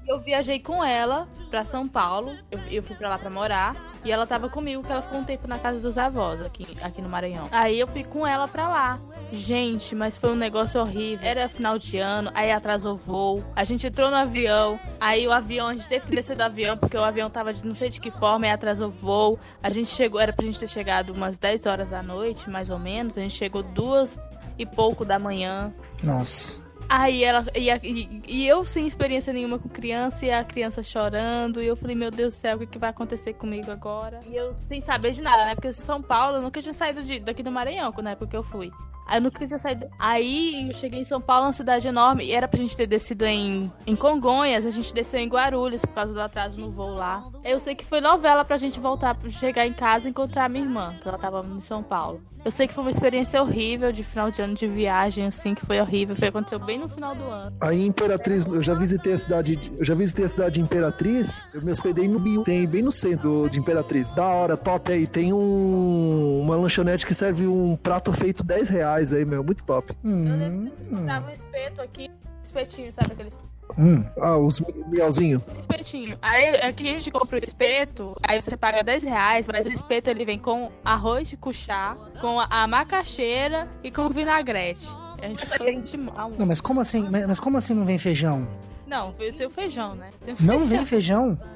Eu viajei com ela pra São Paulo. Eu, eu fui pra lá pra morar. E ela tava comigo, que ela ficou um tempo na casa dos avós aqui, aqui no Maranhão. Aí eu fui com ela pra lá. Gente, mas foi um negócio horrível. Era final de ano, aí atrasou voo. A gente entrou no avião. Aí o avião, a gente teve que descer do avião, porque o avião tava de não sei de que forma, aí atrasou voo. A gente chegou, era pra gente ter chegado umas 10 horas da noite, mais ou menos. A gente chegou duas e pouco da manhã. Nossa. Aí ela. E, a- e- e eu sem experiência nenhuma com criança e a criança chorando. E eu falei, meu Deus do céu, o que, que vai acontecer comigo agora? E eu sem saber de nada, né? Porque eu sou São Paulo, eu nunca tinha saído de, daqui do Maranhão, na época que eu fui. Aí eu nunca tinha saído. Aí eu cheguei em São Paulo, uma cidade enorme, e era pra gente ter descido em, em Congonhas, a gente desceu em Guarulhos por causa do atraso no voo lá. Eu sei que foi novela pra gente voltar, pra chegar em casa e encontrar minha irmã, que ela tava em São Paulo. Eu sei que foi uma experiência horrível de final de ano de viagem, assim, que foi horrível. Foi aconteceu bem no final do ano. Aí Imperatriz, eu já visitei a cidade, de- eu já visitei a cidade de Imperatriz, eu me hospedei no Bio, tem bem no centro de Imperatriz. Da hora, top aí, tem um uma lanchonete que serve um prato feito 10 reais aí, meu, muito top. Eu lembro Hum, que tava um espeto aqui, espetinho, sabe aquele hum. Ah, os mielzinho. espetinho. Aí aqui a gente compra o espeto, aí você paga 10 reais, mas o espeto ele vem com arroz de cuchá, com a, macaxeira e com vinagrete. A gente sente mal. Não, mas como assim? Mas, mas como assim não vem feijão? Não, foi o seu feijão, né? Seu Não vem feijão? [LAUGHS]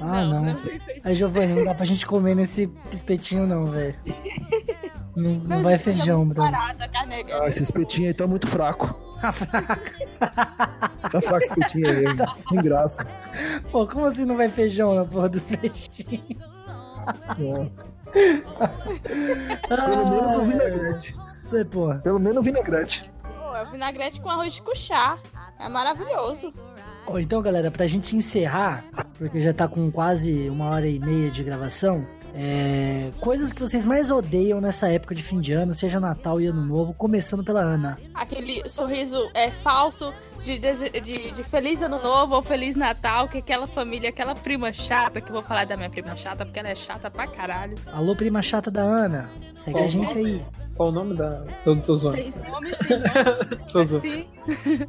Ah, não. não vem feijão. Aí, Giovanni, não dá pra gente comer nesse espetinho, não, velho. [LAUGHS] Não, não vai feijão, Bruno. Parada, carne. Ah, esse espetinho aí tá muito fraco. [LAUGHS] Tá fraco esse espetinho aí, hein? sem graça. Pô, como assim não vai feijão na porra do espetinho? [LAUGHS] Pelo menos o vinagrete. É, porra. Pelo menos o vinagrete. Pô, é o vinagrete com arroz de cuchá. É maravilhoso. Ó, Então, galera, pra gente encerrar, porque já tá com quase uma hora e meia de gravação, é... coisas que vocês mais odeiam nessa época de fim de ano, seja Natal e Ano Novo, começando pela Ana. Aquele sorriso é falso de, de, de Feliz Ano Novo ou Feliz Natal, que aquela família, aquela prima chata, que eu vou falar da minha prima chata, porque ela é chata pra caralho. Alô, prima chata da Ana, segue Qual a gente aí. Qual o nome da. Tô, tô zoando. Sem nome, sim, né? Tô zoando. Sim.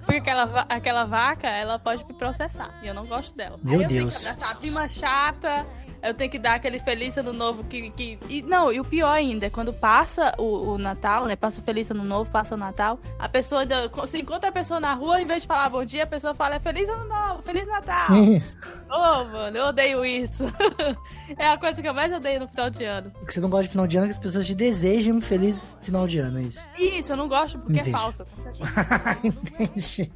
Porque aquela, aquela vaca, ela pode me processar. E eu não gosto dela. Meu Aí eu tenho Deus. que abraçar a prima chata. Eu tenho que dar aquele feliz ano novo que. que... E, não, e o pior ainda, é quando passa o, o Natal, né? Passa o feliz ano novo, passa o Natal. A pessoa ainda. Você encontra a pessoa na rua, em vez de falar bom dia, a pessoa fala é feliz ano novo, feliz Natal. Sim. Ô, mano, eu odeio isso. [LAUGHS] é a coisa que eu mais odeio no final de ano. O que você não gosta de final de ano é que as pessoas te desejem um feliz final de ano, é isso. Isso, eu não gosto porque Entendi. é falso. [LAUGHS] Entendi.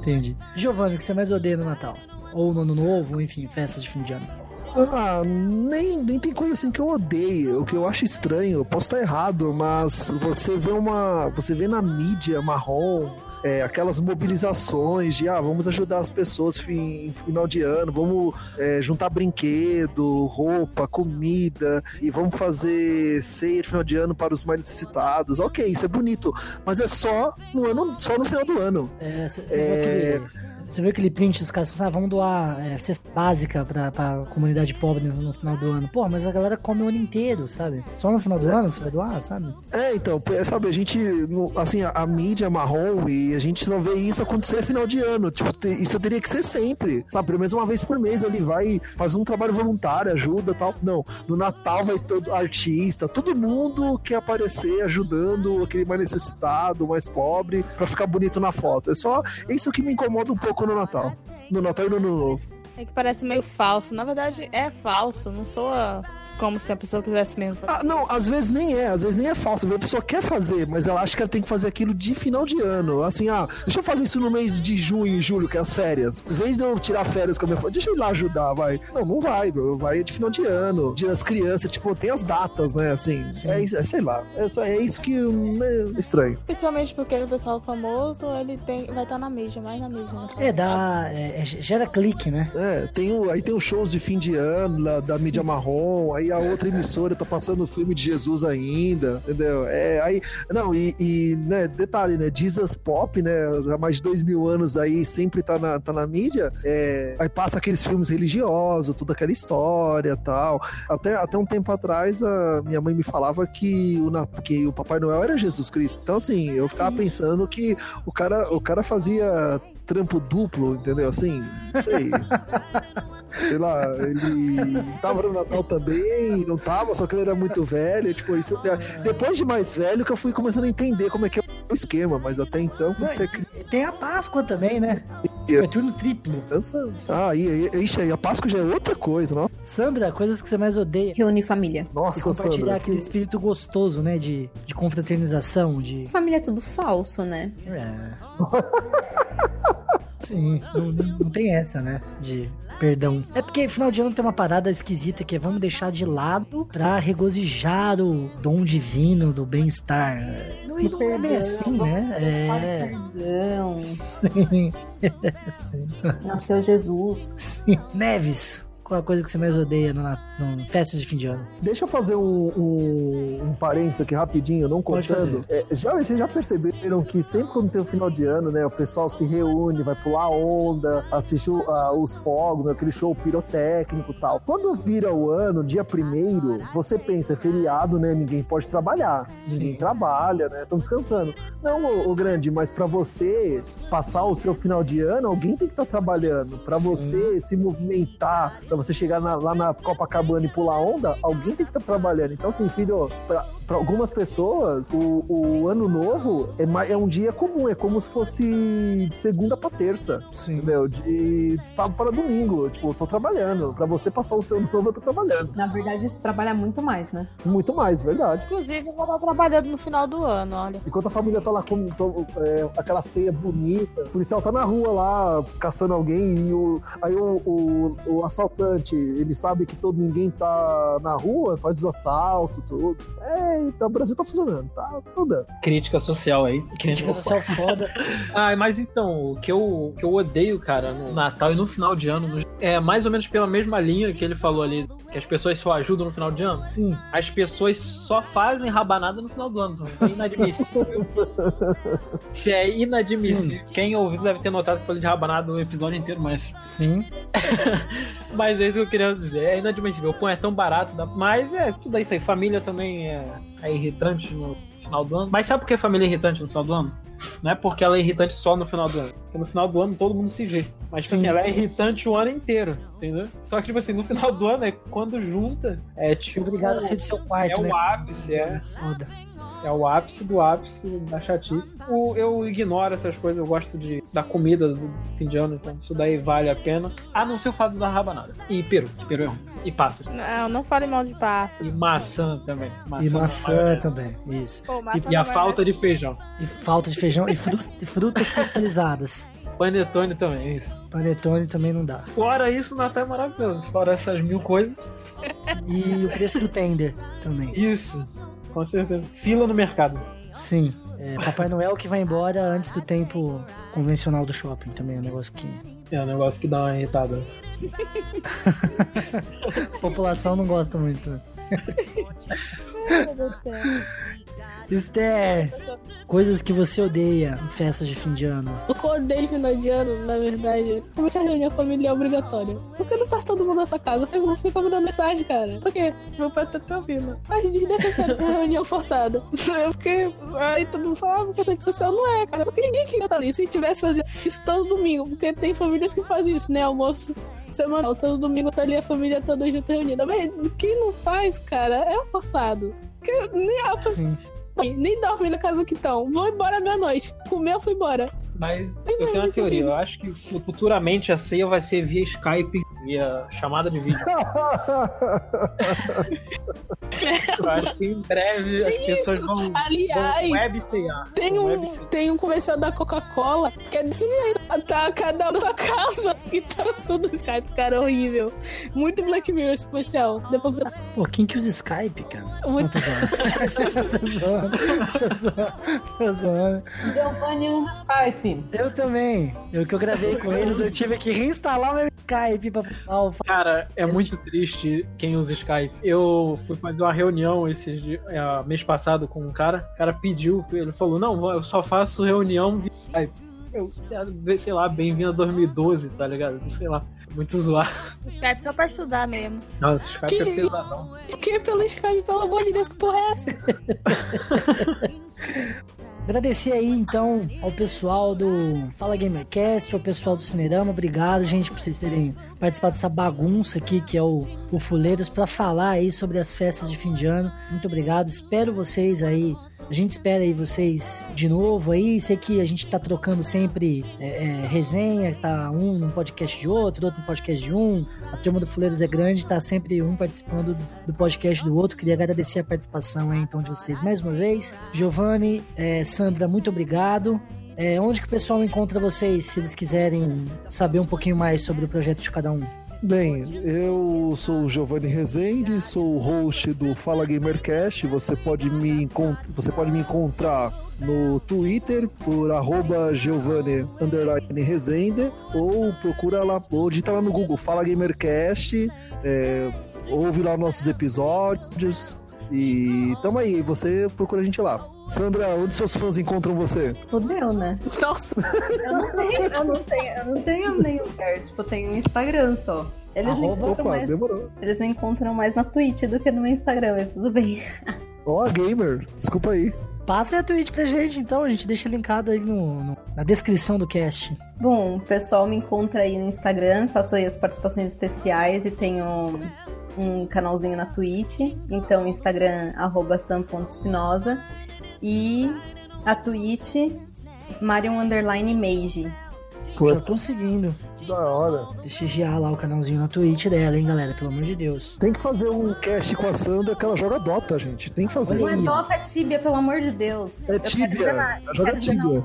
Entendi. Giovanni, o que você mais odeia no Natal? Ou no Ano Novo, enfim, festas de fim de ano. Ah, nem, nem tem coisa assim que eu odeio. O que eu acho estranho, eu posso estar errado, mas você vê uma. Você vê na mídia marrom. é, aquelas mobilizações de ah, vamos ajudar as pessoas em final de ano, vamos é, juntar brinquedo, roupa, comida e vamos fazer ceia de final de ano para os mais necessitados. Ok, isso é bonito, mas é só no ano, só no final do ano. É, você, você É. você viu aquele print dos caras, ah, vamos doar é, cesta básica pra, pra comunidade pobre no, final do ano. Pô, mas a galera come o ano inteiro, sabe? Só no final do ano que você vai doar, sabe? É, então, sabe, a gente, assim, a, a mídia marrom e a gente só vê isso acontecer final de ano. Tipo, te- isso teria que ser sempre, sabe? Pelo menos uma vez por mês ele vai fazer um trabalho voluntário, ajuda tal. Não, no Natal vai todo artista, todo mundo quer aparecer ajudando aquele mais necessitado, mais pobre, pra ficar bonito na foto. É só isso que me incomoda um pouco no Natal. No Natal e no Ano Novo. É que parece meio falso. Na verdade, é falso. Não soa como se a pessoa quisesse mesmo fazer. Ah, não, às vezes nem é, às vezes nem é falso. A pessoa quer fazer, mas ela acha que ela tem que fazer aquilo de final de ano. Assim, ah, deixa eu fazer isso no mês de junho e julho, que é as férias. Em vez de eu tirar férias com a minha família, deixa eu ir lá ajudar, vai. Não, não vai, bro. vai de final de ano. Dia das crianças, tipo, tem as datas, né? Assim, é, isso- é, sei lá. É, só- é isso que hum, é estranho. Principalmente porque o pessoal famoso, ele tem, vai estar na mídia, mais na mídia. Né? É, dá. É, é, gera clique, né? É, tem o, aí tem os shows de fim de ano da, da mídia marrom, aí a outra emissora tá passando o filme de Jesus ainda, entendeu? É, aí, não, e, e, né, detalhe, né, Jesus Pop, né, há mais de dois mil anos aí, sempre tá na, tá na mídia, é, aí passa aqueles filmes religiosos, toda aquela história tal. Até, até um tempo atrás, a minha mãe me falava que o, que o Papai Noel era Jesus Cristo. Então, assim, eu ficava pensando que o cara, o cara fazia trampo duplo, entendeu? Assim, não sei. [LAUGHS] Sei lá, ele tava no Natal também, não tava, só que ele era muito velho, tipo, isso. Depois de mais velho que eu fui começando a entender como é que é o esquema, mas até então, quando você Tem a Páscoa também, né? É turno triplo. Ah, e, e, ixi, aí a Páscoa já é outra coisa, não? Sandra, coisas que você mais odeia. Reúne família. E Nossa, compartilhar Sandra. aquele espírito gostoso, né? De, de confraternização, de. Família é tudo falso, né? É. [LAUGHS] Sim, não- não tem essa, né? De perdão. É porque final de ano tem uma parada esquisita que é vamos deixar de lado pra regozijar o dom divino do bem-estar. Não, é bem assim, né? É. Perdão. [LAUGHS] Sim. [LAUGHS] Sim. Nasceu Jesus. Sim. Neves, qual a coisa que você mais odeia no, no festas de fim de ano? Deixa eu fazer um, um, um parênteses aqui rapidinho, não contando. É, já, vocês já perceberam que sempre quando tem o final de ano, né, o pessoal se reúne, vai pular onda, assiste o- ah, os fogos, aquele show pirotécnico e tal. Quando vira o ano, dia primeiro, você pensa, é feriado, né, ninguém pode trabalhar. Ninguém Sim. trabalha, né, estão descansando. Não, ô, grande, mas pra você passar o seu final de ano, alguém tem que estar trabalhando. Pra Sim. você se movimentar, pra você chegar na- lá na Copacabana e pular onda, alguém tem que estar trabalhando. Então, assim, filho, pra, pra algumas pessoas, o, o ano novo é, é um dia comum, é como se fosse de segunda pra terça. Sim. Entendeu? De sábado para domingo. Tipo, eu tô trabalhando. Pra você passar o seu [LAUGHS] ano novo, eu tô trabalhando. Na verdade, isso trabalha muito mais, né? Muito mais, verdade. Inclusive, eu vou estar trabalhando no final do ano, olha. Enquanto a família tá lá com to- é, aquela ceia bonita, o policial tá na rua lá caçando alguém e o, aí o, o, o assaltante, ele sabe que todo ninguém tá na rua, faz os assaltos, tudo. É o Brasil tá funcionando, tá, tá dando. Crítica social aí. Crítica social foda. [LAUGHS] Ah, mas então, o que eu, o que eu odeio, cara, no Natal e no final de ano, no- é mais ou menos pela mesma linha que ele falou ali, que as pessoas só ajudam no final de ano. Sim. As pessoas só fazem rabanada no final do ano. Isso é inadmissível. [LAUGHS] Isso é inadmissível. Quem ouviu deve ter notado que eu falei de rabanada o episódio inteiro, mas. Sim. [LAUGHS] Mas é isso que eu queria dizer. É inadmissível. Pô, é tão barato. Mas é tudo isso aí. Família também é, é irritante no final do ano. Mas sabe por que família é irritante no final do ano? Não é porque ela é irritante só no final do ano. Porque no final do ano todo mundo se vê. Mas tipo assim, ela é irritante o ano inteiro, entendeu? Só que, tipo assim, no final do ano é quando junta. É tipo. Obrigado a ser do seu quarto, É né? o ápice, é. Foda. É o ápice do ápice da chatice. O- eu ignoro essas coisas, eu gosto de, da comida do fim de ano, então isso daí vale a pena. A não ser o fato da rabanada. E peru, peru é ruim. E passas. Não, não fale mal de pássaros. E maçã também. E na maçã também, isso. Pô, maçã E a na falta de feijão. E falta de feijão e fru- e frutas cristalizadas. Panetone também, isso. Panetone também não dá. Fora isso, o Natal é maravilhoso. Fora essas mil coisas. E o preço do tender também. Isso, com certeza. Fila no mercado. Sim. É, Papai Noel que vai embora antes do tempo convencional do shopping também é um negócio que É um negócio que dá uma irritada. a [LAUGHS] população não gosta muito. Esther, coisas que você odeia em festas de fim de ano. O que eu odeio final de ano, na verdade, principalmente a reunião familiar obrigatória. Por que não faz todo mundo na sua casa? Faz um fica mandando mensagem, cara. Por quê? Meu pai tá te ouvindo. Acho desnecessário essa reunião forçada. [LAUGHS] É porque aí todo mundo fala, ah, porque rede social não é, cara. Porque ninguém queria estar ali. Se tivesse fazendo isso todo domingo, porque tem famílias que fazem isso, né? Almoço semanal, todo domingo tá ali a família toda junta reunida. Mas quem não faz, cara, é forçado. Porque nem a pessoa. Sim. Nem dorme na casa que estão. Vou embora meia-noite. Comeu, fui embora. Mas eu tenho uma teoria. Eu acho que futuramente a ceia vai ser via Skype, via chamada de vídeo. [LAUGHS] [LAUGHS] Eu acho que em breve as pessoas vão, Aliás, vão. Tem um, web tem um comercial da Coca-Cola que é desse jeito. Tá cada um na casa [LAUGHS] e tá usando o Skype, cara, é horrível. Muito Black Mirror esse comercial. Depois Pô, quem que usa Skype, cara? Muito-. Giovanni usa Skype. Eu também. Eu que eu gravei com eles, eu tive que reinstalar meu Skype pra falar o Cara, é muito triste quem usa Skype. Eu fui fazer uma reunião esses di- é, mês passado com um cara. O cara pediu, ele falou: Não, eu só faço reunião via Skype. Eu, é, sei lá, bem-vindo a 2012, tá ligado? Sei lá, muito zoado. Skype só pra estudar mesmo. Nossa, Skype Que- é pesadão. Que pelo Skype, pelo amor de Deus, que porra é essa? [LAUGHS] Agradecer aí então ao pessoal do Fala Gamercast, ao pessoal do Cinerama, obrigado gente por vocês terem participado dessa bagunça aqui que é o, o Fuleiros para falar aí sobre as festas de fim de ano. Muito obrigado, espero vocês aí. A gente espera aí vocês de novo aí. Sei que a gente tá trocando sempre é, é, resenha, tá um num podcast de outro, outro no podcast de um. A turma do Fuleiros é grande, tá sempre um participando do, do podcast do outro. Queria agradecer a participação aí então de vocês mais uma vez. Giovanni, é, Sandra, muito obrigado. É, onde que o pessoal encontra vocês, se eles quiserem saber um pouquinho mais sobre o projeto de cada um? Bem, eu sou Giovanni Rezende, sou o host do Fala Gamercast. Você pode me, encont você pode me encontrar no Twitter por arroba Giovanni Rezende ou procura lá, ou digita lá no Google Fala Gamercast, é, ouve lá nossos episódios e tamo aí, você procura a gente lá. Sandra, onde seus fãs encontram você? Fudeu, né? Nossa, Eu não tenho, eu não tenho, eu não tenho nenhum lugar. Tipo, eu tenho um Instagram só. Eles me, Arroba, encontram Opa, mais, demorou. eles me encontram mais na Twitch do que no meu Instagram, mas tudo bem. Ó, a gamer, desculpa aí. Passa a tweet pra gente, então, a gente deixa linkado aí no, no- na descrição do cast. Bom, o pessoal me encontra aí no Instagram, faço aí as participações especiais e tenho um canalzinho na Twitch. Então, Instagram, arroba sam.espinosa. E a Twitch, Marion Underline Mage. Já tô seguindo. da hora. Prestigiar lá o canalzinho na Twitch dela, hein, galera? Pelo amor de Deus. Tem que fazer um cast com a Sandra que ela joga Dota, gente. Tem que fazer. Não é Dota, é Tibia, pelo amor de Deus. É Tibia, ela joga Tibia.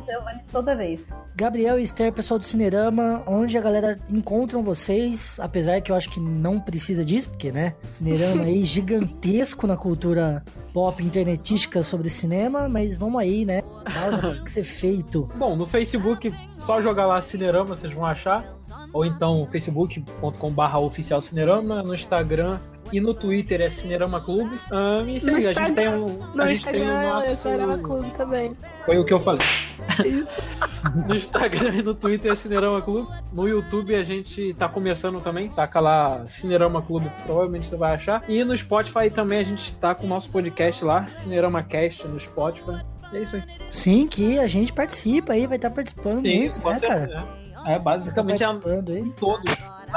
Toda vez. Gabriel e Esther, pessoal do Cinerama, onde a galera encontram vocês, apesar que eu acho que não precisa disso, porque, né? Cinerama aí gigantesco na cultura pop internetística sobre cinema, mas vamos aí, né? Tem que ser feito. [LAUGHS] Bom, no Facebook, só jogar lá Cinerama, vocês vão achar. Ou então facebook.com.br oficial Cinerama, no Instagram e no Twitter é Cinerama Clube. Ah, e sim, No a gente Instagram- tem um. No a gente tem Instagram o é nosso... Cinema Clube também. Foi o que eu falei. [LAUGHS] no Instagram e no Twitter é Cinerama Clube. No YouTube a gente tá começando também. Taca lá Cinerama Clube, provavelmente você vai achar. E no Spotify também a gente tá com o nosso podcast lá, Cinerama Cast no Spotify. É isso aí. Sim, que a gente participa aí, vai estar participando Sim, muito, com né, cara? certeza. É, basicamente é participando aí. todos.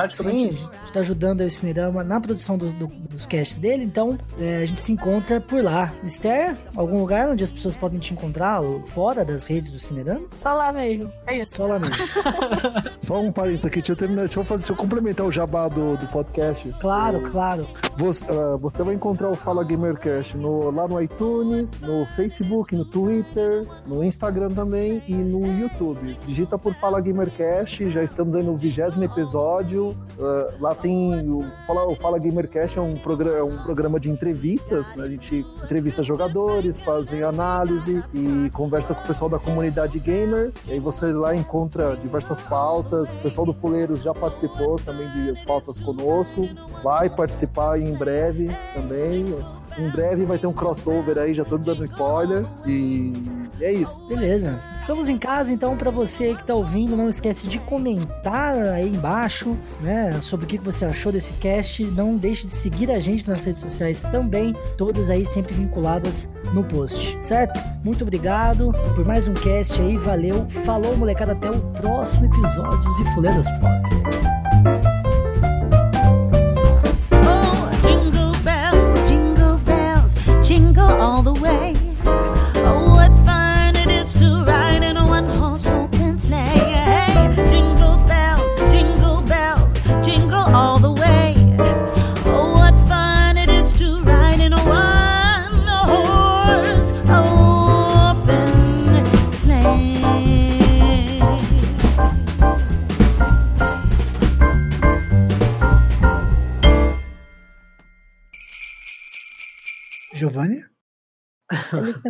Sim, a gente tá ajudando o Cinerama na produção do- do- dos casts dele, então é, a gente se encontra por lá. Esther, algum lugar onde as pessoas podem te encontrar, ou fora das redes do Cinerama? Só lá mesmo. É isso. Só lá mesmo. [LAUGHS] Só um parênteses aqui, deixa eu terminar, deixa eu fazer, deixa eu complementar o jabá do, do podcast. Claro, claro. Você, ah, você vai encontrar o Fala Gamercast no, lá no iTunes, no Facebook, no Twitter, no Instagram também e no YouTube. Digita por Fala Gamercast, já estamos aí no vigésimo episódio. Ah, lá tem o Fala, o Fala Gamercast é um, programa, é um programa de entrevistas, né? a gente entrevista jogadores, fazem análise e conversa com o pessoal da comunidade gamer. E aí você lá encontra diversas pautas. O pessoal do Fuleiros já participou também de pautas conosco vai participar em breve também. Em breve vai ter um crossover aí, já tô dando spoiler. E é isso. Beleza. Estamos em casa, então, para você que tá ouvindo, não esquece de comentar aí embaixo, né, sobre o que você achou desse cast. Não deixe de seguir a gente nas redes sociais também, todas aí sempre vinculadas no post, certo? Muito obrigado por mais um cast aí, valeu, falou molecada, até o próximo episódio de Fuleiros Pop.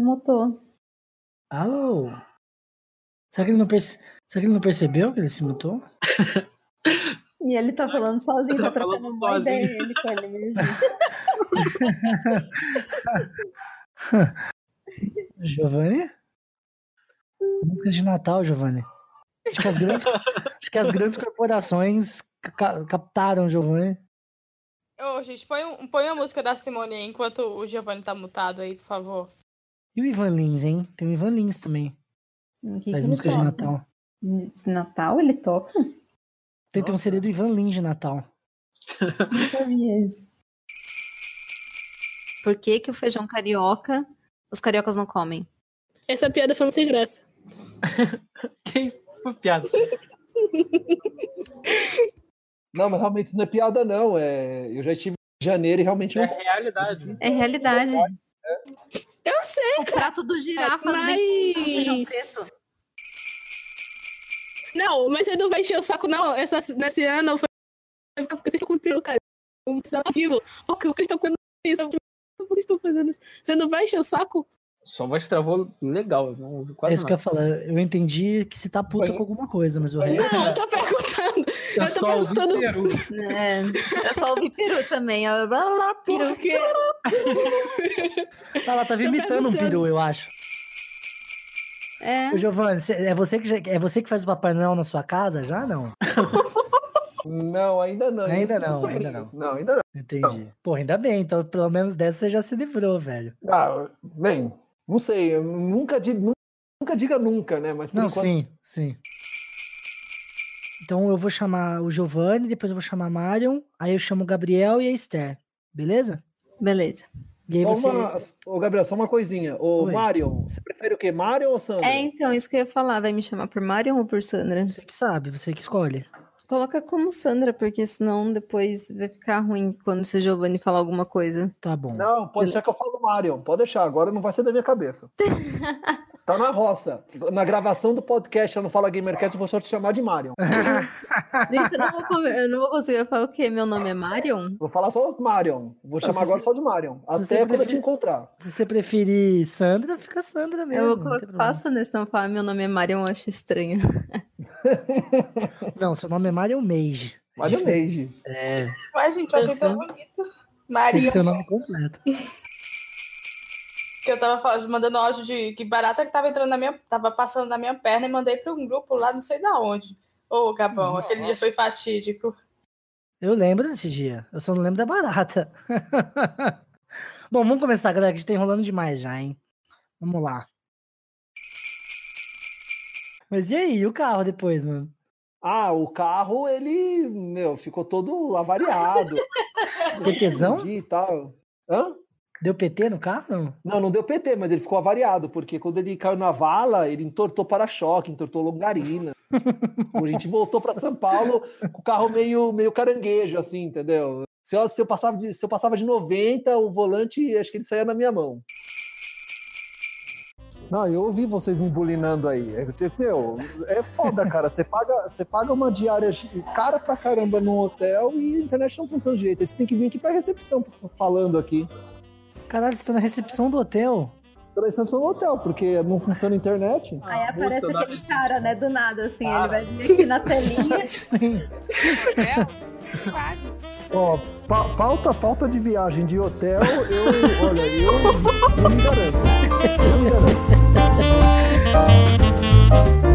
Mutou. Alô? Será que ele não, perce... Será que ele não percebeu que ele se mutou? E ele tá falando sozinho, tá Tá falando trocando uma sozinho. ideia ele com ele mesmo. [LAUGHS] Giovanni? Músicas de Natal, Giovanni. Acho que as grandes, acho que as grandes corporações ca- captaram o Giovanni. Ô, gente, põe, um, põe a música da Simone aí enquanto o Giovanni tá mutado aí, por favor. E o Ivan Lins, hein? Tem o Ivan Lins também. Que que Faz ele músicas de? Natal. De Natal ele toca? Tem, tem um CD do Ivan Lins de Natal. Nunca vi isso. Por que, que o feijão carioca os cariocas não comem? Essa piada foi muito sem graça. [LAUGHS] Que piada. Não, mas realmente isso não é piada, não. É... Eu já estive em janeiro e realmente É não. realidade. É realidade. Eu sei, O prato dos girafas vem com feijão mas... preto. Não, mas você não vai encher o saco, não. Essa, nesse ano foi vai ficar porque vocês estão com peru, cara. Não precisa estar vivo. Por que vocês estão fazendo isso? Por que vocês estão fazendo isso? Você não vai encher o saco? Sua voz travou legal, eu não ouvi É quase isso que eu ia nada. falar. Eu entendi que você tá puta Foi- com alguma coisa, mas o resto. Não, eu tô perguntando. Eu eu tô só ouvi peru. É, eu só ouvi peru também. blá, blá, blá, peru. Ela tava imitando um peru, eu acho. É. Ô, Giovanni, é você, que já- é você que faz o Papai Noel na sua casa já? Não. Não, ainda não. Ainda não, sobre ainda não. Não, ainda não. Entendi. Pô, ainda bem. Então, pelo menos dessa você já se livrou, velho. Ah, bem, não sei. Eu nunca, nunca diga nunca, né? Mas por Não, enquanto. sim, sim. Então eu vou chamar o Giovanni, depois eu vou chamar a Marion, aí eu chamo o Gabriel e a Esther. Beleza? Beleza. E aí Só você. uma. Ô, Gabriel, só uma coisinha. Ô, Oi. Marion, você prefere o quê? Marion ou Sandra? É, então, isso que eu ia falar. Vai me chamar por Marion ou por Sandra? Você que sabe, você que escolhe. Coloca como Sandra, porque senão depois vai ficar ruim quando se o Giovanni falar alguma coisa. Tá bom. Não, pode deixar que eu falo Marion. Pode deixar, agora não vai ser da minha cabeça. [LAUGHS] Tá na roça. Na gravação do podcast, eu não fala Gamercast, eu vou só te chamar de Marion. [LAUGHS] Gente, eu não, vou, eu não vou conseguir eu falar o quê? Meu nome é Marion? Vou falar só Marion. Vou chamar Nossa, agora só de Marion. Até você quando eu te encontrar. Se você preferir Sandra, fica Sandra mesmo. Eu vou faça nesse não falar meu nome é Marion, eu acho estranho. [LAUGHS] Não, seu nome é Marion Mage. Marion Mage. É, Mas, gente, eu achei tão bonito. tem que Maria, ser o nome completo. [LAUGHS] que eu tava falando- mandando áudio de que barata que tava entrando na minha. Tava passando na minha perna e mandei pra um grupo lá, não sei da onde. Ô, Gabão, aquele dia foi fatídico. Eu lembro desse dia. Eu só não lembro da barata. [LAUGHS] Bom, vamos começar, galera, que a gente tá enrolando demais já, hein? Vamos lá. Mas e aí, e o carro depois, mano? Ah, o carro, ele, meu, ficou todo avariado. [LAUGHS] PTzão? E tal. Hã? Deu PT no carro? Não? Não, não deu PT, mas ele ficou avariado, porque quando ele caiu na vala, ele entortou para-choque, entortou longarina. [LAUGHS] a gente voltou para São Paulo com o carro meio, meio caranguejo, assim, entendeu? Se eu, se, eu passava de, se eu passava de 90, o volante, acho que ele saía na minha mão. Não, eu ouvi vocês me bulinando aí. É, Meu, é foda, cara. Você paga, você paga uma diária cara pra caramba num hotel e a internet não funciona direito. Aí você tem que vir aqui pra recepção falando aqui. Caralho, você tá na recepção do hotel? Tô na recepção do hotel, porque não funciona a internet. Ah, Aí aparece aquele cara, né? Do nada, assim. Ele vai vir aqui na telinha. [LAUGHS] Sim. é, claro. Ó, pa pauta, pauta de viagem de hotel, eu. Olha, eu me garanto. Eu me garanto. [LAUGHS]